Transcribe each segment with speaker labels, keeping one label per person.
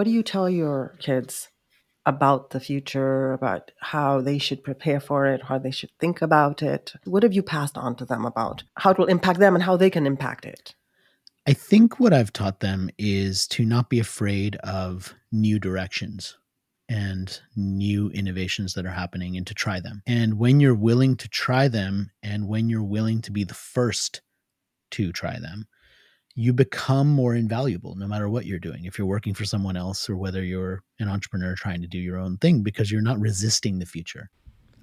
Speaker 1: what do you tell your kids about the future, about how they should prepare for it, how they should think about it? What have you passed on to them about how it will impact them and how they can impact it?
Speaker 2: I think what I've taught them is to not be afraid of new directions and new innovations that are happening and to try them. And when you're willing to try them and when you're willing to be the first to try them, you become more invaluable no matter what you're doing. If you're working for someone else or whether you're an entrepreneur trying to do your own thing because you're not resisting the future.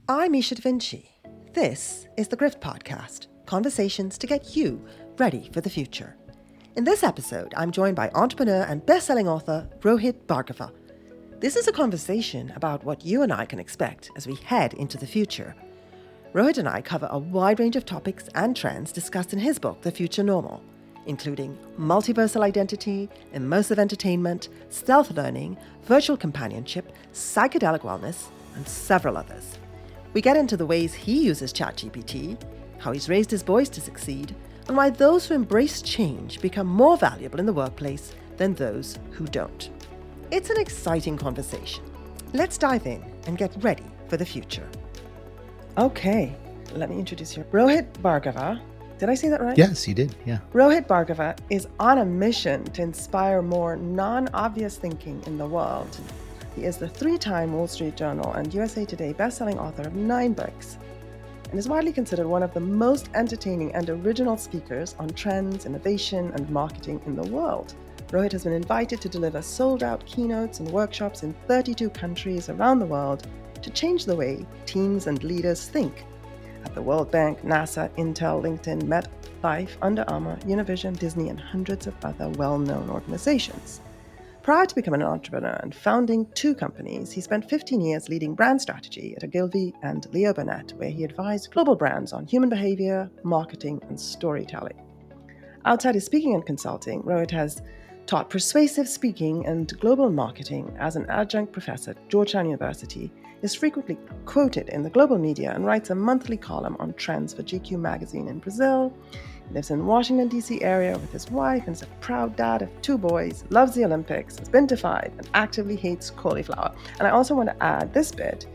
Speaker 1: I'm Misha Vinci. This is the Grift Podcast conversations to get you ready for the future. In this episode, I'm joined by entrepreneur and best-selling author Rohit Bhargava. This is a conversation about what you and I can expect as we head into the future. Rohit and I cover a wide range of topics and trends discussed in his book, The Future Normal including multiversal identity, immersive entertainment, stealth learning, virtual companionship, psychedelic wellness, and several others. We get into the ways he uses ChatGPT, how he's raised his boys to succeed, and why those who embrace change become more valuable in the workplace than those who don't. It's an exciting conversation. Let's dive in and get ready for the future. Okay, let me introduce you. Rohit Bhargava did I say that right?
Speaker 2: Yes, you did. Yeah.
Speaker 1: Rohit Bhargava is on a mission to inspire more non obvious thinking in the world. He is the three time Wall Street Journal and USA Today bestselling author of nine books and is widely considered one of the most entertaining and original speakers on trends, innovation, and marketing in the world. Rohit has been invited to deliver sold out keynotes and workshops in 32 countries around the world to change the way teams and leaders think the World Bank, NASA, Intel, LinkedIn, MetLife, Under Armour, Univision, Disney, and hundreds of other well known organizations. Prior to becoming an entrepreneur and founding two companies, he spent 15 years leading brand strategy at Ogilvy and Leo Burnett, where he advised global brands on human behavior, marketing, and storytelling. Outside his speaking and consulting, Rohit has taught persuasive speaking and global marketing as an adjunct professor at Georgetown University is frequently quoted in the global media and writes a monthly column on trends for GQ magazine in Brazil. He lives in Washington D.C. area with his wife and is a proud dad of two boys, loves the Olympics, has been to and actively hates cauliflower. And I also want to add this bit.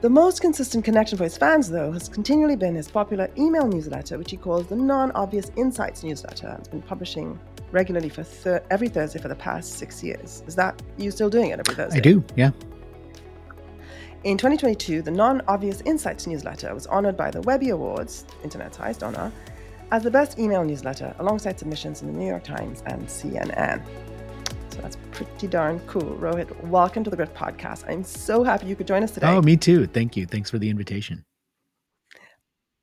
Speaker 1: The most consistent connection for his fans, though, has continually been his popular email newsletter, which he calls the Non Obvious Insights newsletter. and has been publishing regularly for thir- every Thursday for the past six years. Is that you still doing it every Thursday?
Speaker 2: I do, yeah.
Speaker 1: In 2022, the Non Obvious Insights newsletter was honored by the Webby Awards, Internet's highest honor, as the best email newsletter alongside submissions in the New York Times and CNN. So that's pretty darn cool. Rohit, welcome to the Grift Podcast. I'm so happy you could join us today.
Speaker 2: Oh, me too. Thank you. Thanks for the invitation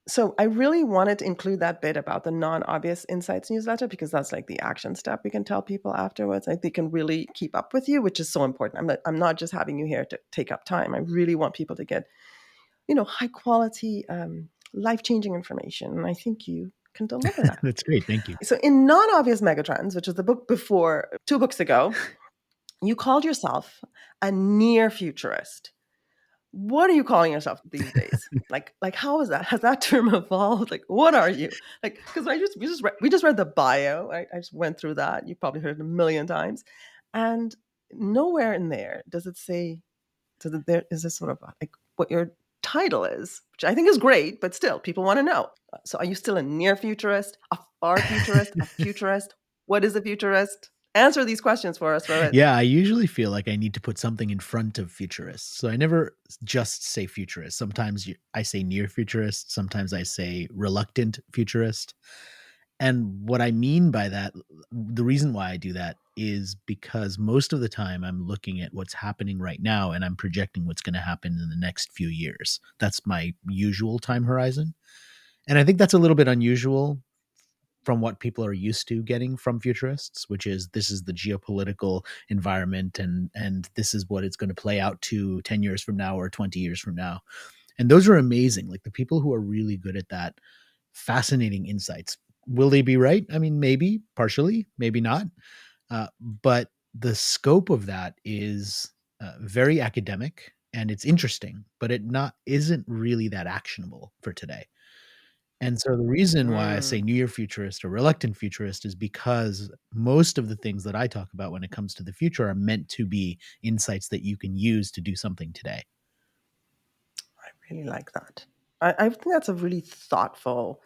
Speaker 1: so I really wanted to include that bit about the non-obvious insights newsletter because that's like the action step we can tell people afterwards. Like they can really keep up with you, which is so important. I'm not, I'm not just having you here to take up time. I really want people to get, you know, high quality, um, life-changing information, and I think you can deliver that.
Speaker 2: that's great. Thank you.
Speaker 1: So in non-obvious megatrends, which is the book before two books ago, you called yourself a near futurist what are you calling yourself these days? like, like how is that? Has that term evolved? Like, what are you? Like, because I just we just read, we just read the bio. Right? I just went through that. You've probably heard it a million times, and nowhere in there does it say. Does it there is this sort of uh, like what your title is, which I think is great, but still people want to know. So, are you still a near futurist, a far futurist, a futurist? What is a futurist? Answer these questions for us, Rohit.
Speaker 2: Yeah, I usually feel like I need to put something in front of futurists. So I never just say futurist. Sometimes I say near futurist, sometimes I say reluctant futurist. And what I mean by that, the reason why I do that is because most of the time I'm looking at what's happening right now and I'm projecting what's going to happen in the next few years. That's my usual time horizon. And I think that's a little bit unusual from what people are used to getting from futurists, which is this is the geopolitical environment and and this is what it's going to play out to 10 years from now or 20 years from now. And those are amazing. Like the people who are really good at that, fascinating insights. Will they be right? I mean, maybe partially, maybe not. Uh, but the scope of that is uh, very academic and it's interesting, but it not isn't really that actionable for today. And so the reason why I say
Speaker 1: mm.
Speaker 2: near futurist or reluctant futurist is because most of the things that I talk about when it comes to the future are meant to be insights that you can use to do something today.
Speaker 1: I really like that. I, I think that's a really thoughtful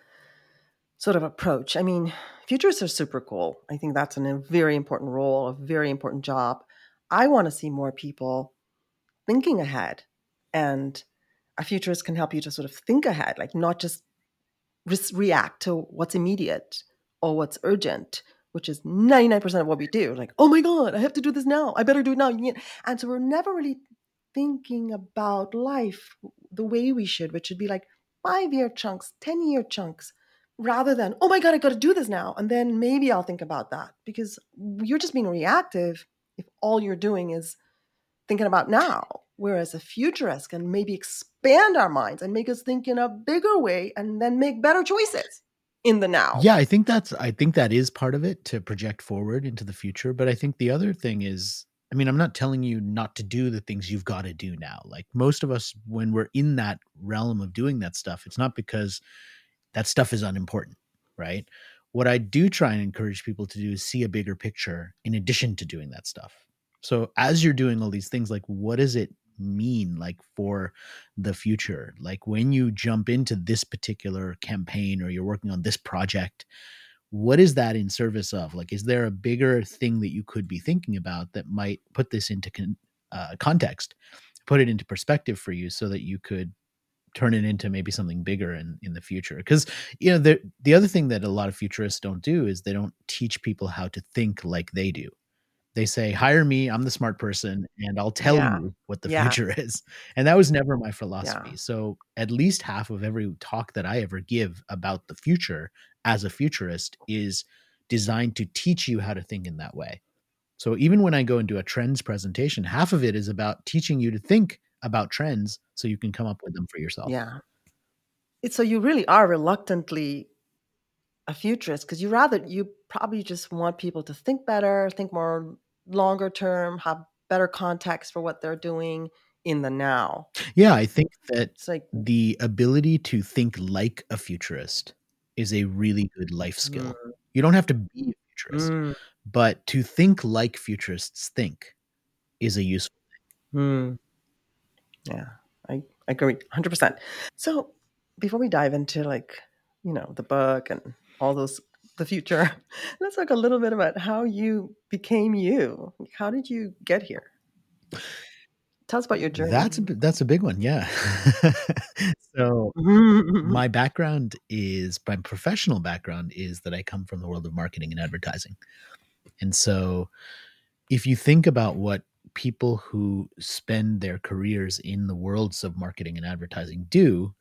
Speaker 1: sort of approach. I mean, futurists are super cool. I think that's an, a very important role, a very important job. I want to see more people thinking ahead, and a futurist can help you to sort of think ahead, like not just re- react to what's immediate or what's urgent, which is 99% of what we do. Like, oh my God, I have to do this now. I better do it now. And so we're never really thinking about life the way we should, which should be like five year chunks, 10 year chunks, rather than, oh my God, I got to do this now. And then maybe I'll think about that because you're just being reactive if all you're doing is thinking about now. Whereas a futurist can maybe expand our minds and make us think in a bigger way and then make better choices in the now.
Speaker 2: Yeah, I think that's I think that is part of it to project forward into the future. But I think the other thing is I mean, I'm not telling you not to do the things you've got to do now. Like most of us, when we're in that realm of doing that stuff, it's not because that stuff is unimportant, right? What I do try and encourage people to do is see a bigger picture in addition to doing that stuff. So as you're doing all these things, like what is it mean like for the future? Like when you jump into this particular campaign or you're working on this project, what is that in service of? Like, is there a bigger thing that you could be thinking about that might put this into con- uh, context, put it into perspective for you so that you could turn it into maybe something bigger in, in the future? Because, you know, the, the other thing that a lot of futurists don't do is they don't teach people how to think like they do they say hire me i'm the smart person and i'll tell
Speaker 1: Yeah.
Speaker 2: you what the
Speaker 1: Yeah.
Speaker 2: future is and that was never my philosophy
Speaker 1: Yeah.
Speaker 2: so at least half of every talk that i ever give about the future as a futurist is designed to teach you how to think in that way so even when i go and do a trends presentation half of it is about teaching you to think about trends so you can come up with them for yourself
Speaker 1: Yeah. It's, so you really are reluctantly a futurist because you rather you probably just want people to think better, think more longer term, have better context for what they're doing in the now.
Speaker 2: yeah i think that
Speaker 1: It's like
Speaker 2: the ability to think like a futurist is a really good life skill
Speaker 1: mm,
Speaker 2: you don't have to be a futurist
Speaker 1: mm,
Speaker 2: but to think like futurists think is a useful
Speaker 1: mm. yeah, I, I agree 100%. So before we dive into like, you know, the book and all those the future, let's talk a little bit about how you became you. How did you get here? Tell us about your journey.
Speaker 2: that's a, that's a big one yeah so
Speaker 1: Mm-hmm.
Speaker 2: my background is my professional background is that i come from the world of marketing and advertising and so if you think about what people who spend their careers in the worlds of marketing and advertising do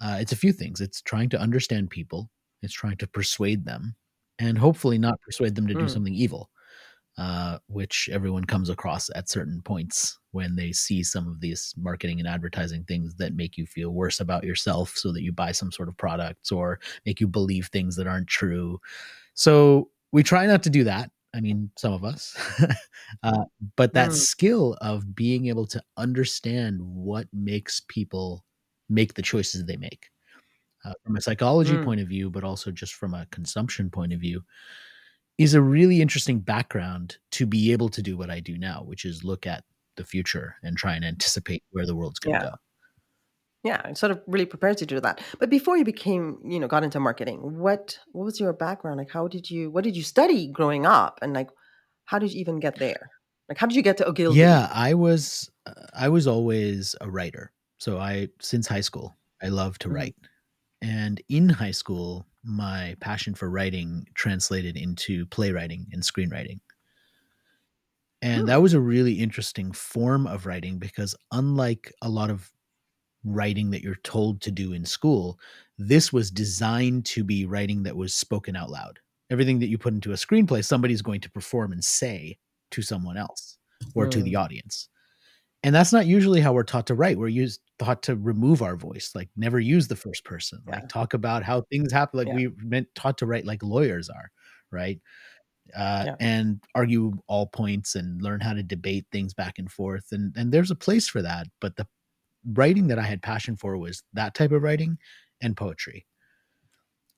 Speaker 2: uh, it's a few things it's trying to understand people it's trying to persuade them and hopefully not persuade them to do
Speaker 1: Mm.
Speaker 2: something evil uh, which everyone comes across at certain points when they see some of these marketing and advertising things that make you feel worse about yourself so that you buy some sort of products or make you believe things that aren't true. So we try not to do that. I mean, some of us. uh, but that
Speaker 1: Mm.
Speaker 2: skill of being able to understand what makes people make the choices they make uh, from a psychology
Speaker 1: Mm.
Speaker 2: point of view, but also just from a consumption point of view, is a really interesting background to be able to do what I do now, which is look at the future and try and anticipate where the world's going to
Speaker 1: Yeah.
Speaker 2: go.
Speaker 1: Yeah, it sort of really prepares you to do that. But before you became, you know, got into marketing, what what was your background? Like how did you what did you study growing up and like how did you even get there? Like how did you get to Ogilvy?
Speaker 2: Yeah, I was uh, I was always a writer. So I since high school, I love to
Speaker 1: Mhm.
Speaker 2: write. And in high school, my passion for writing translated into playwriting and screenwriting. And that was a really interesting form of writing because unlike a lot of writing that you're told to do in school, this was designed to be writing that was spoken out loud. Everything that you put into a screenplay, somebody's going to perform and say to someone else or to
Speaker 1: Mm.
Speaker 2: the audience. And that's not usually how we're taught to write. We're used taught to remove our voice, like never use the first person,
Speaker 1: Yeah.
Speaker 2: like talk about how things happen. Like
Speaker 1: Yeah.
Speaker 2: we meant taught to write like lawyers are, right? Uh,
Speaker 1: Yeah.
Speaker 2: and argue all points and learn how to debate things back and forth. And and there's a place for that. But the writing that I had passion for was that type of writing and poetry.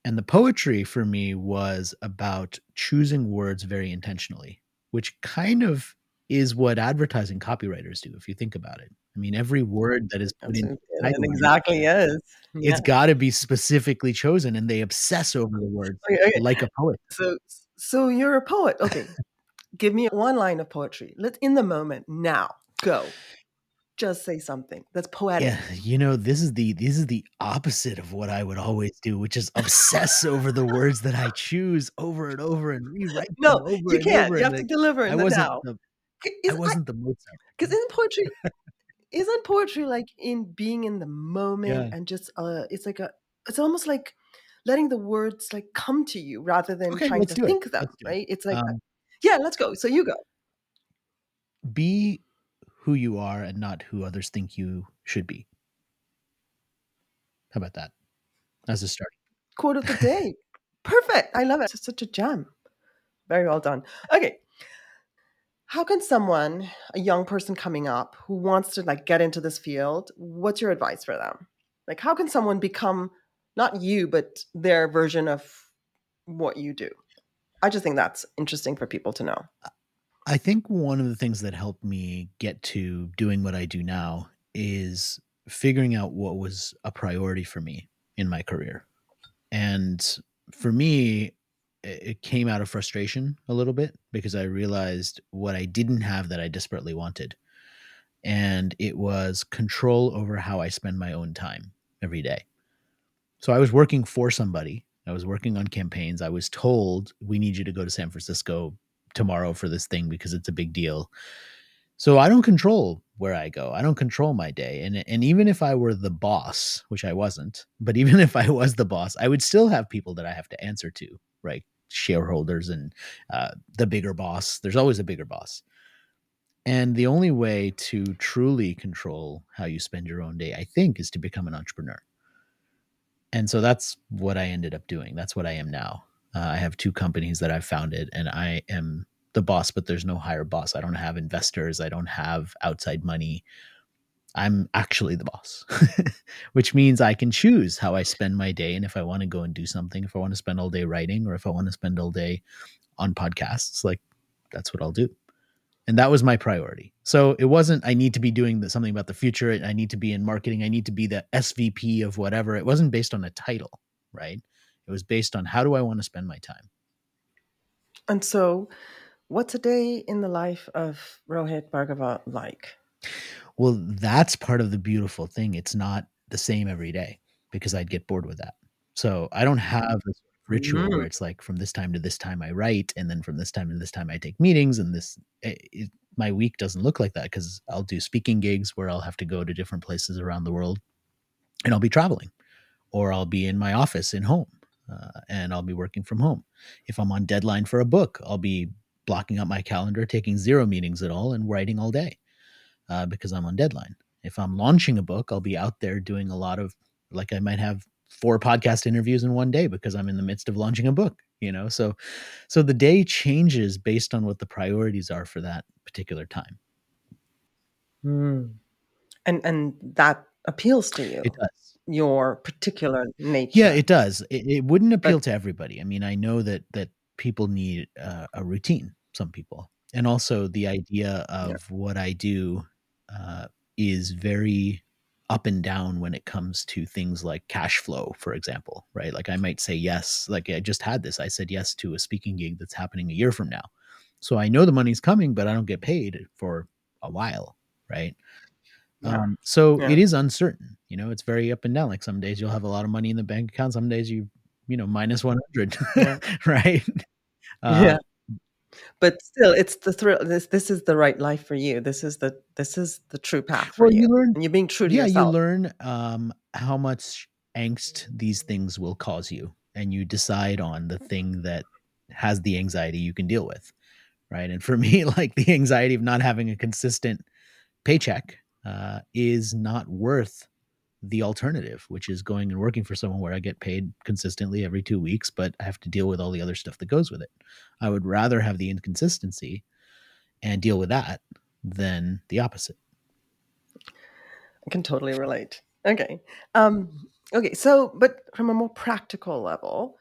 Speaker 2: And the poetry for me was about choosing words very intentionally, which kind of is what advertising copywriters do, if you think about it. I mean, every word that is put in
Speaker 1: it exactly is.
Speaker 2: Yeah. It's got to be specifically chosen, and they obsess over the words okay. like a poet.
Speaker 1: So, so you're a poet. Okay, give me one line of poetry. Let's in the moment now. Go just say something that's poetic.
Speaker 2: Yeah, you know, this is the this is the opposite of what I would always do, which is obsess over the words that I choose over and over and rewrite.
Speaker 1: No, you can't. You have to deliver in I the now. The,
Speaker 2: I wasn't I, the Mozart.
Speaker 1: Because isn't poetry isn't poetry like in being in the moment yeah. and just uh it's like a it's almost like letting the words like come to you rather than okay, trying to think it. them, right? It. It's like um, yeah, let's go. So you go.
Speaker 2: Be who you are and not who others think you should be. How about that as a start?
Speaker 1: Quote of the day. Perfect. I love it. It's such a gem. Very well done. Okay. How can someone, a young person coming up who wants to like get into this field, what's your advice for them? Like how can someone become not you but their version of what you do? I just think that's interesting for people to know.
Speaker 2: I think one of the things that helped me get to doing what I do now is figuring out what was a priority for me in my career. And for me, it came out of frustration a little bit because I realized what I didn't have that I desperately wanted. And it was control over how I spend my own time every day. So I was working for somebody. I was working on campaigns. I was told, we need you to go to San Francisco tomorrow for this thing because it's a big deal. So I don't control where I go. I don't control my day. And and even if I were the boss, which I wasn't, but even if I was the boss, I would still have people that I have to answer to, right? Shareholders and uh, the bigger boss. There's always a bigger boss. And the only way to truly control how you spend your own day, I think, is to become an entrepreneur. And so that's what I ended up doing. That's what I am now. Uh, I have two companies that I've founded, and I am the boss, but there's no higher boss. I don't have investors. I don't have outside money. I'm actually the boss, which means I can choose how I spend my day. And if I want to go and do something, if I want to spend all day writing, or if I want to spend all day on podcasts, like that's what I'll do. And that was my priority. So it wasn't, I need to be doing something about the future. I need to be in marketing. I need to be the SVP of whatever. It wasn't based on a title, right? It was based on how do I want to spend my time.
Speaker 1: And so, what's a day in the life of Rohit Bhargava like?
Speaker 2: Well, that's part of the beautiful thing. It's not the same every day because I'd get bored with that. So I don't have a ritual mm. where it's like from this time to this time I write, and then from this time to this time I take meetings, and this it, it, my week doesn't look like that because I'll do speaking gigs where I'll have to go to different places around the world, and I'll be traveling, or I'll be in my office in home, uh, and I'll be working from home. If I'm on deadline for a book, I'll be blocking up my calendar, taking zero meetings at all, and writing all day uh, because I'm on deadline. If I'm launching a book, I'll be out there doing a lot of, like, I might have four podcast interviews in one day because I'm in the midst of launching a book. You know, so so the day changes based on what the priorities are for that particular time.
Speaker 1: Mm. And and that appeals to you.
Speaker 2: It does
Speaker 1: your particular nature.
Speaker 2: Yeah, it does. It, it wouldn't appeal but, to everybody. I mean, I know that that people need uh, a routine. Some people, and also the idea of yeah. what I do uh, is very up and down when it comes to things like cash flow, for example. Right? Like I might say yes. Like I just had this. I said yes to a speaking gig that's happening a year from now. So I know the money's coming, but I don't get paid for a while. Right? Yeah. Um, so yeah. it is uncertain. You know, it's very up and down. Like some days you'll have a lot of money in the bank account. Some days you, you know, minus 100, yeah. right?
Speaker 1: Uh, yeah. But still, it's the thrill. This this is the right life for you. This is the this is the true path for well, you. you learn, and you're being true to
Speaker 2: yeah,
Speaker 1: yourself.
Speaker 2: you learn um, how much angst these things will cause you, and you decide on the thing that has the anxiety you can deal with, right? And for me, like the anxiety of not having a consistent paycheck uh, is not worth the alternative, which is going and working for someone where I get paid consistently every two weeks, but I have to deal with all the other stuff that goes with it. I would rather have the inconsistency and deal with that than the opposite.
Speaker 1: I can totally relate. Okay. Um, Okay, so but from a more practical level,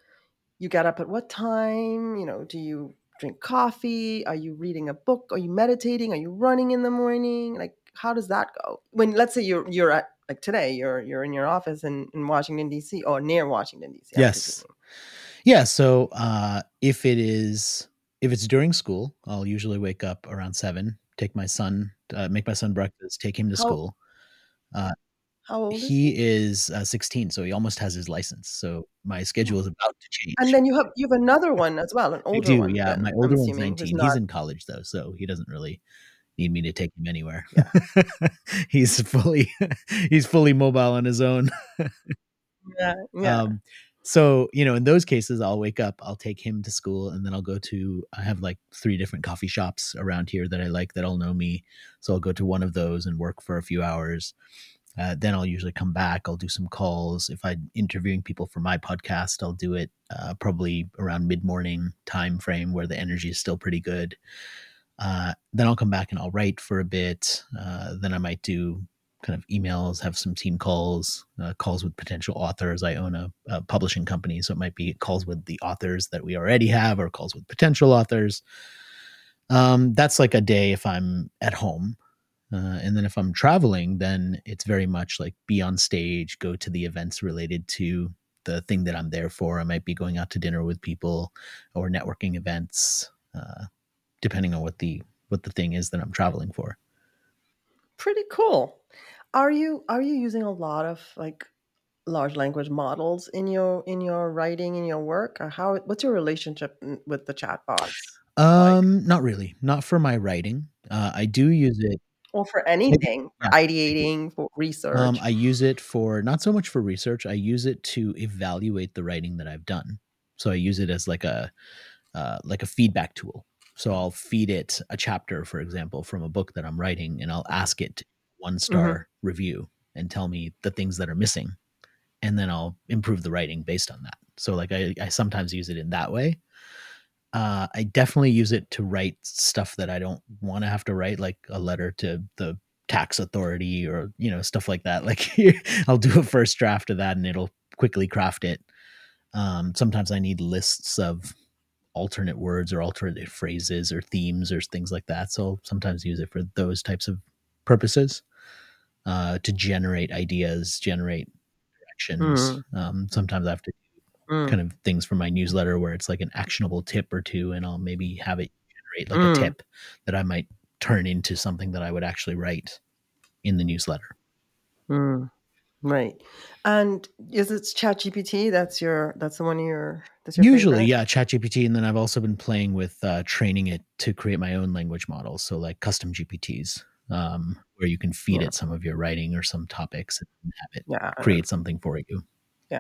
Speaker 1: you get up at what time? You know, do you drink coffee? Are you reading a book? Are you meditating? Are you running in the morning? Like how does that go? When let's say you're you're at like today, you're you're in your office in, in Washington DC or near Washington DC.
Speaker 2: Yes. Yeah, so uh if it is if it's during school, I'll usually wake up around 7, take my son, uh, make my son breakfast, take him to
Speaker 1: How-
Speaker 2: school. Uh
Speaker 1: How old is he?
Speaker 2: is uh, 16, so he almost has his license. So my schedule is about to change.
Speaker 1: And then you have you have another one as well, an
Speaker 2: I
Speaker 1: older
Speaker 2: do,
Speaker 1: one.
Speaker 2: yeah. My
Speaker 1: I'm
Speaker 2: older one's
Speaker 1: assuming, who's
Speaker 2: 19.
Speaker 1: not-
Speaker 2: He's in college though, so he doesn't really need me to take him anywhere.
Speaker 1: Yeah.
Speaker 2: he's fully he's fully mobile on his own.
Speaker 1: yeah, yeah.
Speaker 2: Um, so you know, in those cases, I'll wake up, I'll take him to school, and then I'll go to. I have like three different coffee shops around here that I like that all know me. So I'll go to one of those and work for a few hours. Uh, then I'll usually come back. I'll do some calls. If I'm interviewing people for my podcast, I'll do it uh, probably around mid morning time frame where the energy is still pretty good. Uh, then I'll come back and I'll write for a bit. Uh, then I might do kind of emails, have some team calls, uh, calls with potential authors. I own a, a, publishing company, so it might be calls with the authors that we already have or calls with potential authors. Um, that's like a day if I'm at home. Uh, and then if I'm traveling, then it's very much like be on stage, go to the events related to the thing that I'm there for. I might be going out to dinner with people or networking events, uh, depending on what the what the thing is that I'm traveling for.
Speaker 1: Pretty cool. Are you are you using a lot of like large language models in your in your writing in your work? Or how what's your relationship with the chatbots?
Speaker 2: Um, like? not really. Not for my writing. Uh, I do use it
Speaker 1: or for anything for ideating for research
Speaker 2: um, i use it for not so much for research i use it to evaluate the writing that i've done so i use it as like a uh, like a feedback tool so i'll feed it a chapter for example from a book that i'm writing and i'll ask it one star mm-hmm. review and tell me the things that are missing and then i'll improve the writing based on that so like i, I sometimes use it in that way uh, I definitely use it to write stuff that I don't want to have to write, like a letter to the tax authority or you know stuff like that. Like I'll do a first draft of that, and it'll quickly craft it. Um, sometimes I need lists of alternate words or alternate phrases or themes or things like that. So I'll sometimes use it for those types of purposes uh, to generate ideas, generate directions. Mm. Um, sometimes I have to mm. kind of things for my newsletter where it's like an actionable tip or two, and I'll maybe have it generate like mm. a tip that I might turn into something that I would actually write in the newsletter.
Speaker 1: Mm. Right. And is it ChatGPT? That's your that's the one you're that's your
Speaker 2: usually
Speaker 1: favorite?
Speaker 2: yeah ChatGPT, and then I've also been playing with uh, training it to create my own language models, so like custom GPTs. Um, where you can feed yeah. it some of your writing or some topics and have it
Speaker 1: yeah,
Speaker 2: create something for you.
Speaker 1: Yeah,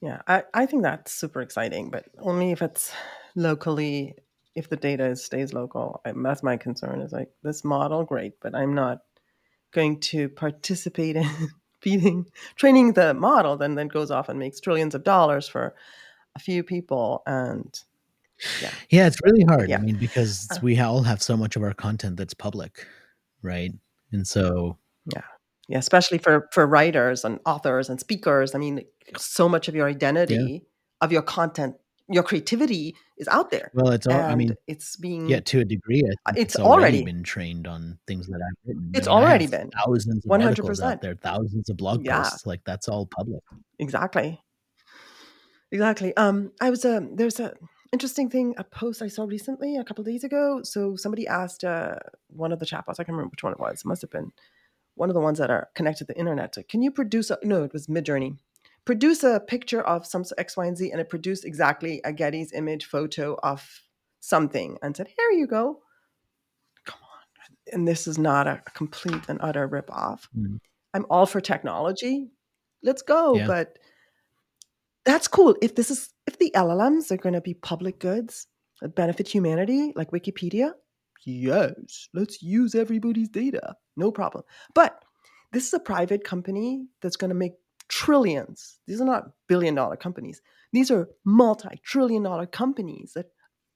Speaker 1: yeah. I, I think that's super exciting, but only if it's locally, if the data stays local. I, that's my concern is like this model, great, but I'm not going to participate in feeding, training the model, then then goes off and makes trillions of dollars for a few people. And yeah.
Speaker 2: Yeah, it's really hard. Yeah. I mean, because uh, we all have so much of our content that's public, right? And so
Speaker 1: yeah. Yeah, especially for for writers and authors and speakers. I mean, so much of your identity, yeah. of your content, your creativity is out there.
Speaker 2: Well, it's all, I mean,
Speaker 1: it's being
Speaker 2: yeah to a degree.
Speaker 1: it's,
Speaker 2: it's
Speaker 1: already,
Speaker 2: already, been trained on things that I've written.
Speaker 1: It's
Speaker 2: I mean,
Speaker 1: already been
Speaker 2: thousands of 100%. articles out there, thousands of blog
Speaker 1: yeah.
Speaker 2: posts. Like that's all public.
Speaker 1: Exactly. Exactly. Um, I was um, there's a interesting thing, a post I saw recently, a couple days ago. So somebody asked uh, one of the chatbots, I can't remember which one it was. It must have been one of the ones that are connected to the internet. Can you produce a no, it was Midjourney. Produce a picture of some X, Y, and Z, and it produced exactly a Getty Images photo of something and said, Here you go. Come on. And this is not a complete and utter ripoff. Mm. I'm all for technology. Let's go. Yeah. But that's cool. If this is if the LLMs are going to be public goods that benefit humanity, like Wikipedia, yes, let's use everybody's data. No problem. But this is a private company that's going to make trillions. These are not billion dollar companies. These are multi trillion dollar companies that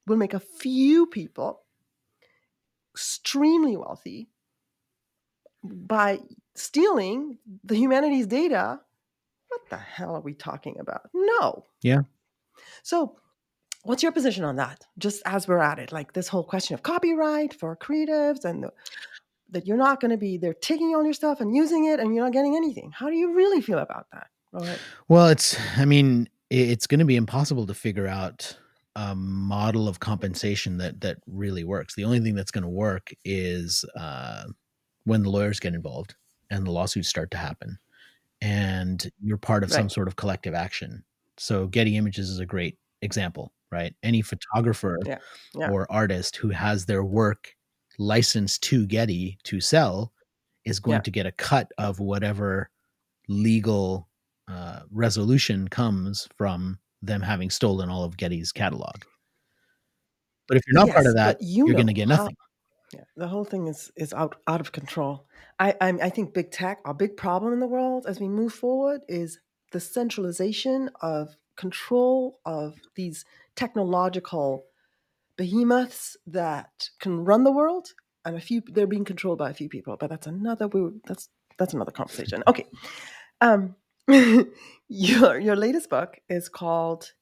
Speaker 1: will make a few people extremely wealthy by stealing the humanity's data what the hell are we talking about? No.
Speaker 2: Yeah.
Speaker 1: So, what's your position on that? Just as we're at it, like this whole question of copyright for creatives and the, that you're not going to be they're taking all your stuff and using it and you're not getting anything. How do you really feel about that? right.
Speaker 2: Well, it's, I mean, it's going to be impossible to figure out a model of compensation that that really works. The only thing that's going to work is uh, when the lawyers get involved and the lawsuits start to happen, and you're part of right. some sort of collective action. So, Getty Images is a great example, right? Any photographer yeah. Yeah. or artist who has their work licensed to Getty to sell is going yeah. to get a cut of whatever legal uh, resolution comes from them having stolen all of Getty's catalog. But if you're not yes, part of that, you are going to get nothing.
Speaker 1: How, yeah, the whole thing is is out out of control. I I'm, I think big tech, our big problem in the world as we move forward, is the centralization of control of these technological behemoths that can run the world, and a few they're being controlled by a few people. But that's another that's that's another conversation. Okay. Um, your your latest book is called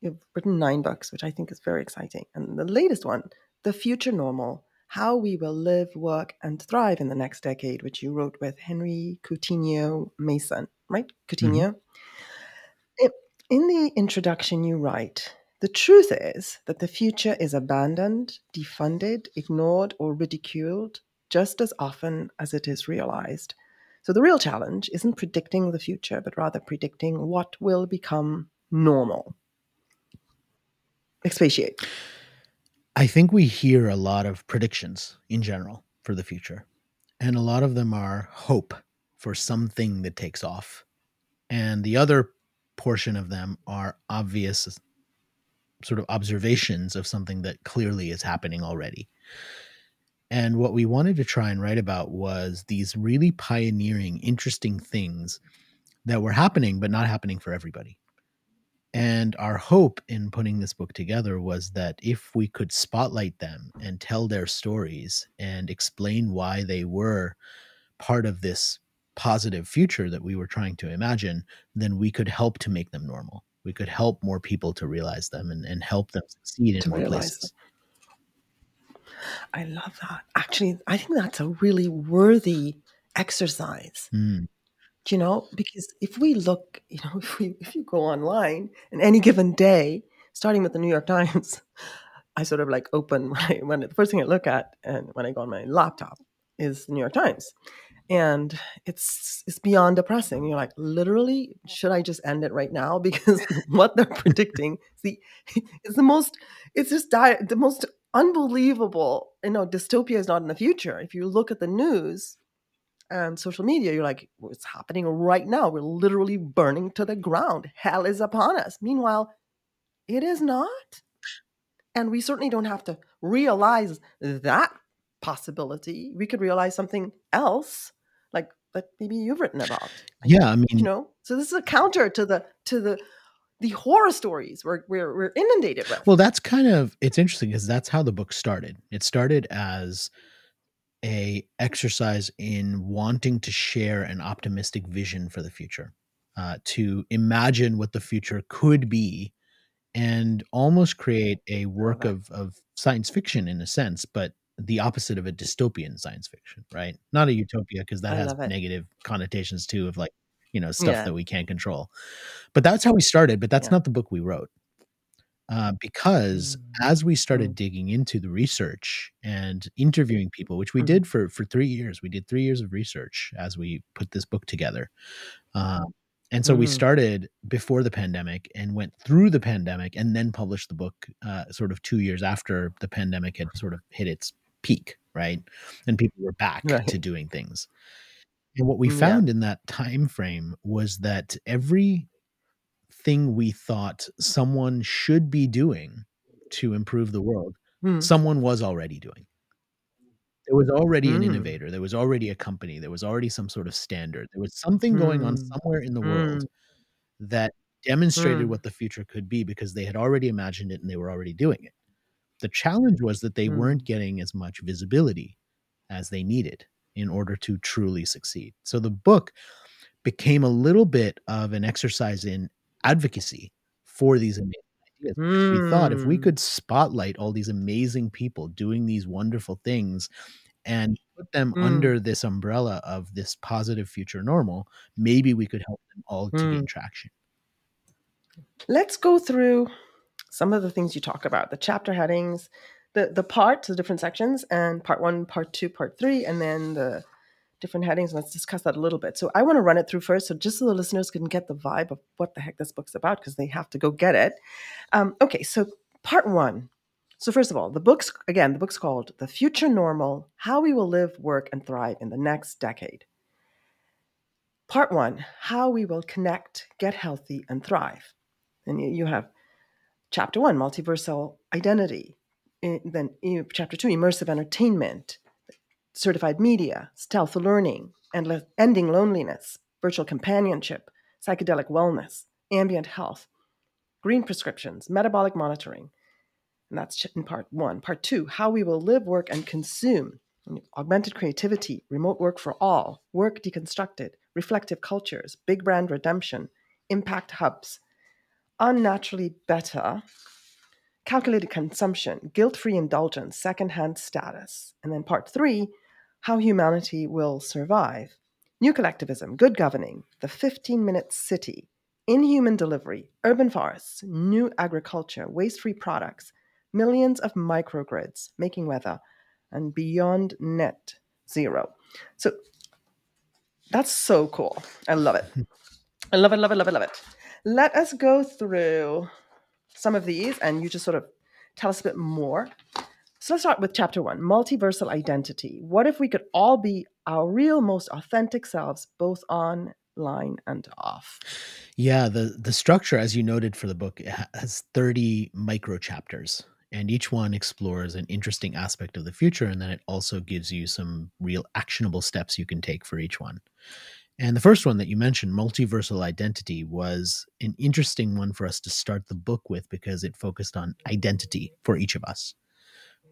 Speaker 1: you've written nine books, which I think is very exciting. And the latest one, The Future Normal, How We Will Live, Work, and Thrive in the Next Decade, which you wrote with Henry Coutinho Mason, right? Coutinho. Mm-hmm. In the introduction, you write, the truth is that the future is abandoned, defunded, ignored, or ridiculed just as often as it is realized. So the real challenge isn't predicting the future, but rather predicting what will become normal. Expatiate.
Speaker 2: I think we hear a lot of predictions in general for the future, and a lot of them are hope for something that takes off. And the other portion of them are obvious sort of observations of something that clearly is happening already. And what we wanted to try and write about was these really pioneering, interesting things that were happening, but not happening for everybody. And our hope in putting this book together was that if we could spotlight them and tell their stories and explain why they were part of this positive future that we were trying to imagine, then we could help to make them normal. We could help more people to realize them and, and help them succeed in more places. Them.
Speaker 1: I love that. Actually, I think that's a really worthy exercise. Mm. You know, because if we look, you know, if we if you go online and any given day, starting with the New York Times, I sort of like open my when the first thing I look at and when I go on my laptop is the New York Times. And it's it's beyond depressing. You're like, literally, should I just end it right now? Because what they're predicting, see, it's the most, it's just di- the most unbelievable. You know, dystopia is not in the future. If you look at the news and social media, you're like, it's happening right now. We're literally burning to the ground. Hell is upon us. Meanwhile, it is not. And we certainly don't have to realize that possibility. We could realize something else, like that maybe you've written about.
Speaker 2: Yeah, I mean,
Speaker 1: you know, so this is a counter to the to the the horror stories we're, we're, we're inundated with.
Speaker 2: Well, that's kind of it's interesting because that's how the book started. It started as a exercise in wanting to share an optimistic vision for the future, uh, to imagine what the future could be, and almost create a work of of science fiction in a sense, but the opposite of a dystopian science fiction, right? Not a utopia because that I has negative connotations too of like you know stuff yeah. that we can't control but that's how we started but that's yeah. not the book we wrote uh, because mm-hmm. as we started mm-hmm. digging into the research and interviewing people which we mm-hmm. did for for three years we did three years of research as we put this book together um, and so we mm-hmm. started before the pandemic and went through the pandemic and then published the book uh, sort of two years after the pandemic had sort of hit its peak right and people were back right. to doing things and what we mm, found yeah. in that time frame was that every thing we thought someone should be doing to improve the world, mm. someone was already doing. There was already mm. an innovator, there was already a company, there was already some sort of standard. There was something going on mm. somewhere in the world mm. that demonstrated mm. what the future could be because they had already imagined it and they were already doing it. The challenge was that they weren't getting as much visibility as they needed in order to truly succeed. So the book became a little bit of an exercise in advocacy for these amazing ideas. Mm. We thought if we hmm. could spotlight all these amazing people doing these wonderful things and put them mm. under this umbrella of this positive future normal, maybe we could help them all to mm. gain traction.
Speaker 1: Let's go through some of the things you talk about, the chapter headings, the the parts, the different sections, and part one, part two, part three, and then the different headings. Let's discuss that a little bit. So I want to run it through first, so just so the listeners can get the vibe of what the heck this book's about, because they have to go get it. Um, okay, so part one. So first of all, the book's again, the book's called "The Future Normal: How We Will Live, Work, and Thrive in the Next Decade." Part one: How we will connect, get healthy, and thrive. And you have chapter one: Multiversal Identity. Then chapter two: Immersive Entertainment certified media, stealth learning, and ending loneliness, virtual companionship, psychedelic wellness, ambient health, green prescriptions, metabolic monitoring. And that's in part one. Part two, how we will live, work, and consume. Augmented creativity, remote work for all, work deconstructed, reflective cultures, big brand redemption, impact hubs, unnaturally better, calculated consumption, guilt free indulgence, secondhand status. And then part three, how Humanity Will Survive, New Collectivism, Good Governing, The 15 Minute City, Inhuman Delivery, Urban Forests, New Agriculture, Waste Free Products, Millions of Microgrids, Making Weather, and Beyond Net Zero. So that's so cool. I love it. Hmm. I love it, love it, love it, love it. Let us go through some of these and you just sort of tell us a bit more so let's start with chapter one multiversal identity. What if we could all be our real, most authentic selves, both online and off?
Speaker 2: Yeah, the, the structure, as you noted for the book, has 30 micro chapters, and each one explores an interesting aspect of the future. And then it also gives you some real actionable steps you can take for each one. And the first one that you mentioned, multiversal identity, was an interesting one for us to start the book with because it focused on identity for each of us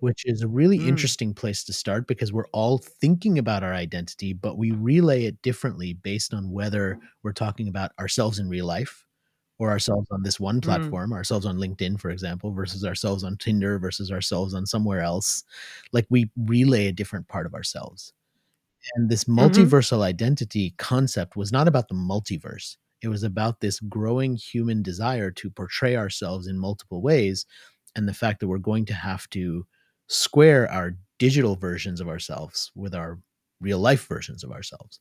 Speaker 2: which is a really mm. interesting place to start because we're all thinking about our identity, but we relay it differently based on whether we're talking about ourselves in real life or ourselves on this one mm. platform, mm. ourselves on LinkedIn, for example, versus ourselves on Tinder versus ourselves on somewhere else. Like we relay a different part of ourselves. And this mm-hmm. multiversal mm-hmm. identity concept was not about the multiverse. It was about this growing human desire to portray ourselves in multiple ways and the fact that we're going to have to square our digital versions of ourselves with our real life versions of ourselves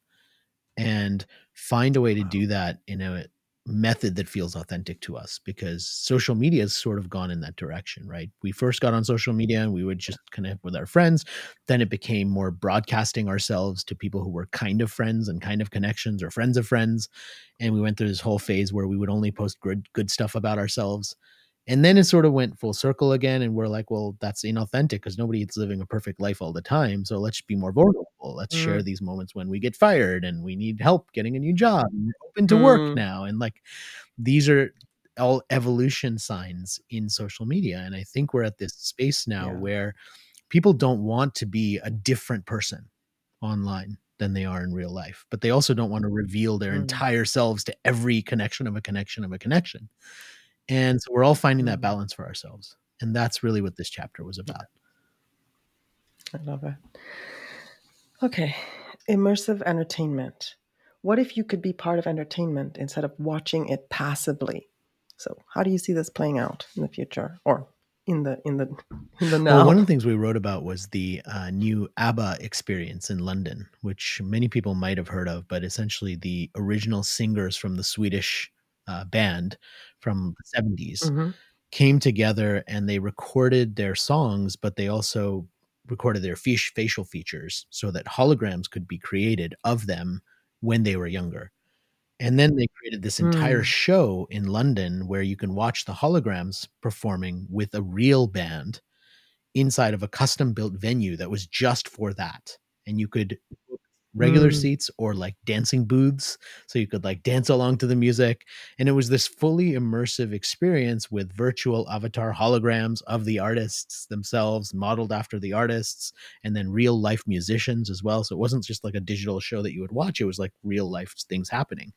Speaker 2: and find a way to do that in a method that feels authentic to us because social media has sort of gone in that direction right? We first got on social media and we would just connect with our friends. Then it became more broadcasting ourselves to people who were kind of friends and kind of connections or friends of friends. And we went through this whole phase where we would only post good good stuff about ourselves and then it sort of went full circle again. And we're like, well, that's inauthentic because nobody is living a perfect life all the time. So let's be more vulnerable. Let's mm. share these moments when we get fired and we need help getting a new job. And we're open to mm. work now. And like these are all evolution signs in social media. And I think we're at this space now yeah. where people don't want to be a different person online than they are in real life, but they also don't want to reveal their mm. entire selves to every connection of a connection of a connection. And so we're all finding that mm. balance for ourselves. And that's really what this chapter was about.
Speaker 1: I love it. Okay. Immersive entertainment. What if you could be part of entertainment instead of watching it passively? So, how do you see this playing out in the future or in the in the in the now?
Speaker 2: Well, one of the things we wrote about was the uh, new ABBA experience in London, which many people might have heard of, but essentially the original singers from the Swedish uh, band from the 70s mm-hmm. came together and they recorded their songs, but they also recorded their facial features so that holograms could be created of them when they were younger. And then they created this entire mm. show in London where you can watch the holograms performing with a real band inside of a custom built venue that was just for that. And you could regular
Speaker 1: Mm.
Speaker 2: seats or like dancing booths so you could like dance along to the music and it was this fully immersive experience with virtual avatar holograms of the artists themselves modeled after the artists and then real life musicians as well so it wasn't just like a digital show that you would watch it was like real life things happening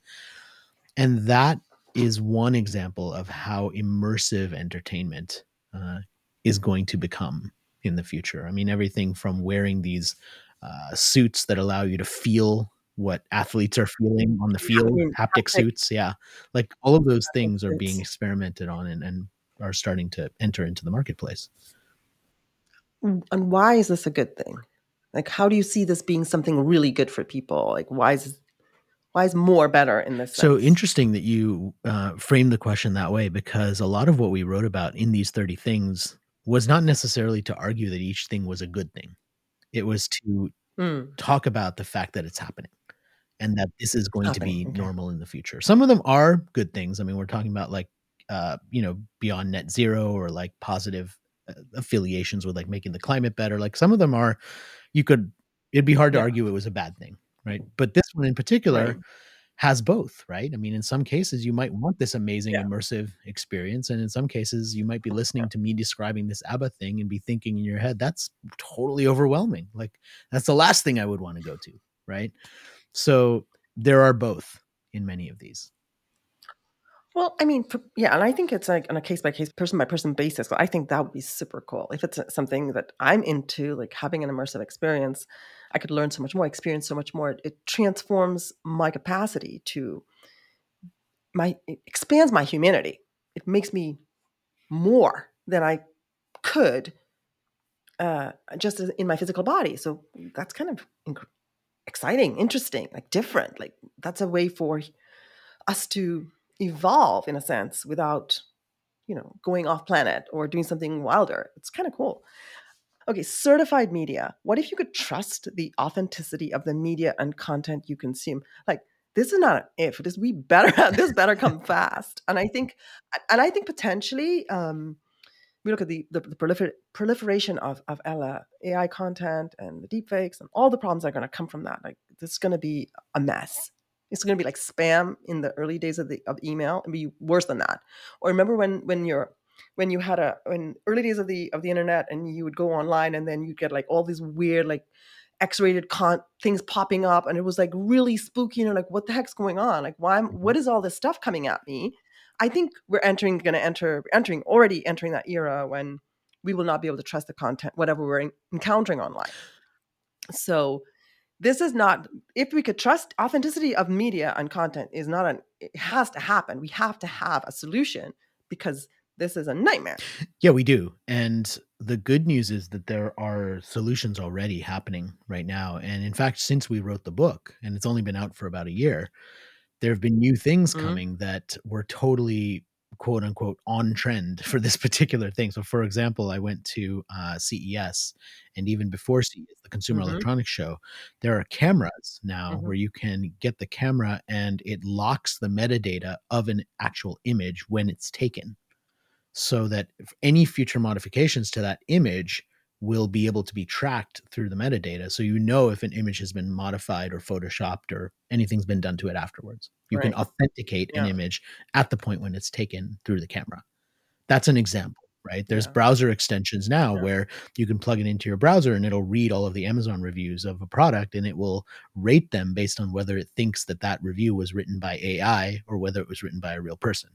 Speaker 2: and that is one example of how immersive entertainment uh, is going to become in the future i mean everything from wearing these uh, suits that allow you to feel what athletes are feeling on the field, haptic
Speaker 1: haptic-
Speaker 2: suits. Yeah. Like all of those things are being experimented on and, and are starting to enter into the marketplace.
Speaker 1: And why is this a good thing? Like, how do you see this being something really good for people? Like, why is why is more better in this?
Speaker 2: So
Speaker 1: sense?
Speaker 2: interesting that you uh, framed the question that way because a lot of what we wrote about in these 30 things was not necessarily to argue that each thing was a good thing. It was to
Speaker 1: Mm,
Speaker 2: talk about the fact that it's happening and that this is going to be
Speaker 1: okay.
Speaker 2: normal in the future. Some of them are good things. I mean, we're talking about like, uh, you know, beyond net zero or like positive uh, affiliations with like making the climate better. Like some of them are, you could, it'd be hard to
Speaker 1: Yeah.
Speaker 2: argue it was a bad thing, right? But this one in particular
Speaker 1: Right.
Speaker 2: Has both, right? I mean, in some cases, you might want this amazing
Speaker 1: Yeah.
Speaker 2: immersive experience. And in some cases, you might be listening to me describing this ABBA thing and be thinking in your head, that's totally overwhelming. Like, that's the last thing I would want to go to, right? So there are both in many of these.
Speaker 1: Well, I mean, for, yeah, and I think it's like on a case by case, person by person basis. I think that would be super cool if it's uh, something that I'm into, like having an immersive experience. I could learn so much more, experience so much more. It, it transforms my capacity to my, expands my humanity. It makes me more than I could uh, just in my physical body. So that's kind of inc- exciting, interesting, like different. Like that's a way for us to evolve in a sense without, you know, going off planet or doing something wilder. It's kind of cool. Okay, certified media. What if you could trust the authenticity of the media and content you consume? Like this is not an if. This we better this better come fast. And I think and I think potentially um we look at the the, the prolifer- proliferation of of Ella AI content and the deepfakes and all the problems that are going to come from that. Like this is going to be a mess. It's going to be like spam in the early days of the of email and be worse than that. Or remember when when you're when you had a when early days of the of the internet and you would go online and then you'd get like all these weird like x-rated con things popping up and it was like really spooky and you're like what the heck's going on? Like why what mm-hmm. is all this stuff coming at me? I think we're entering going to enter entering already entering that era when we will not be able to trust the content whatever we're en- encountering online. So this is not if we could trust authenticity of media and content is not an it has to happen. We have to have a solution because this is a nightmare
Speaker 2: Yeah, we do. And the good news is that there are solutions already happening right now. And in fact, since we wrote the book, and it's only been out for about a year, there have been new things
Speaker 1: Mhm.
Speaker 2: coming that were totally quote unquote on trend for this particular thing. So, for example, I went to uh, CES, and even before CES, the Consumer
Speaker 1: Mhm.
Speaker 2: Electronics Show, there are cameras now
Speaker 1: Mhm.
Speaker 2: where you can get the camera and it locks the metadata of an actual image when it's taken so that any future modifications to that image will be able to be tracked through the metadata so you know if an image has been modified or photoshopped or anything's been done to it afterwards you can
Speaker 1: Right.
Speaker 2: authenticate an image at the point when it's taken through the camera that's an example right there's
Speaker 1: Yeah.
Speaker 2: browser extensions now
Speaker 1: Yeah.
Speaker 2: where you can plug it into your browser and it'll read all of the amazon reviews of a product and it will rate them based on whether it thinks that that review was written by ai or whether it was written by a real person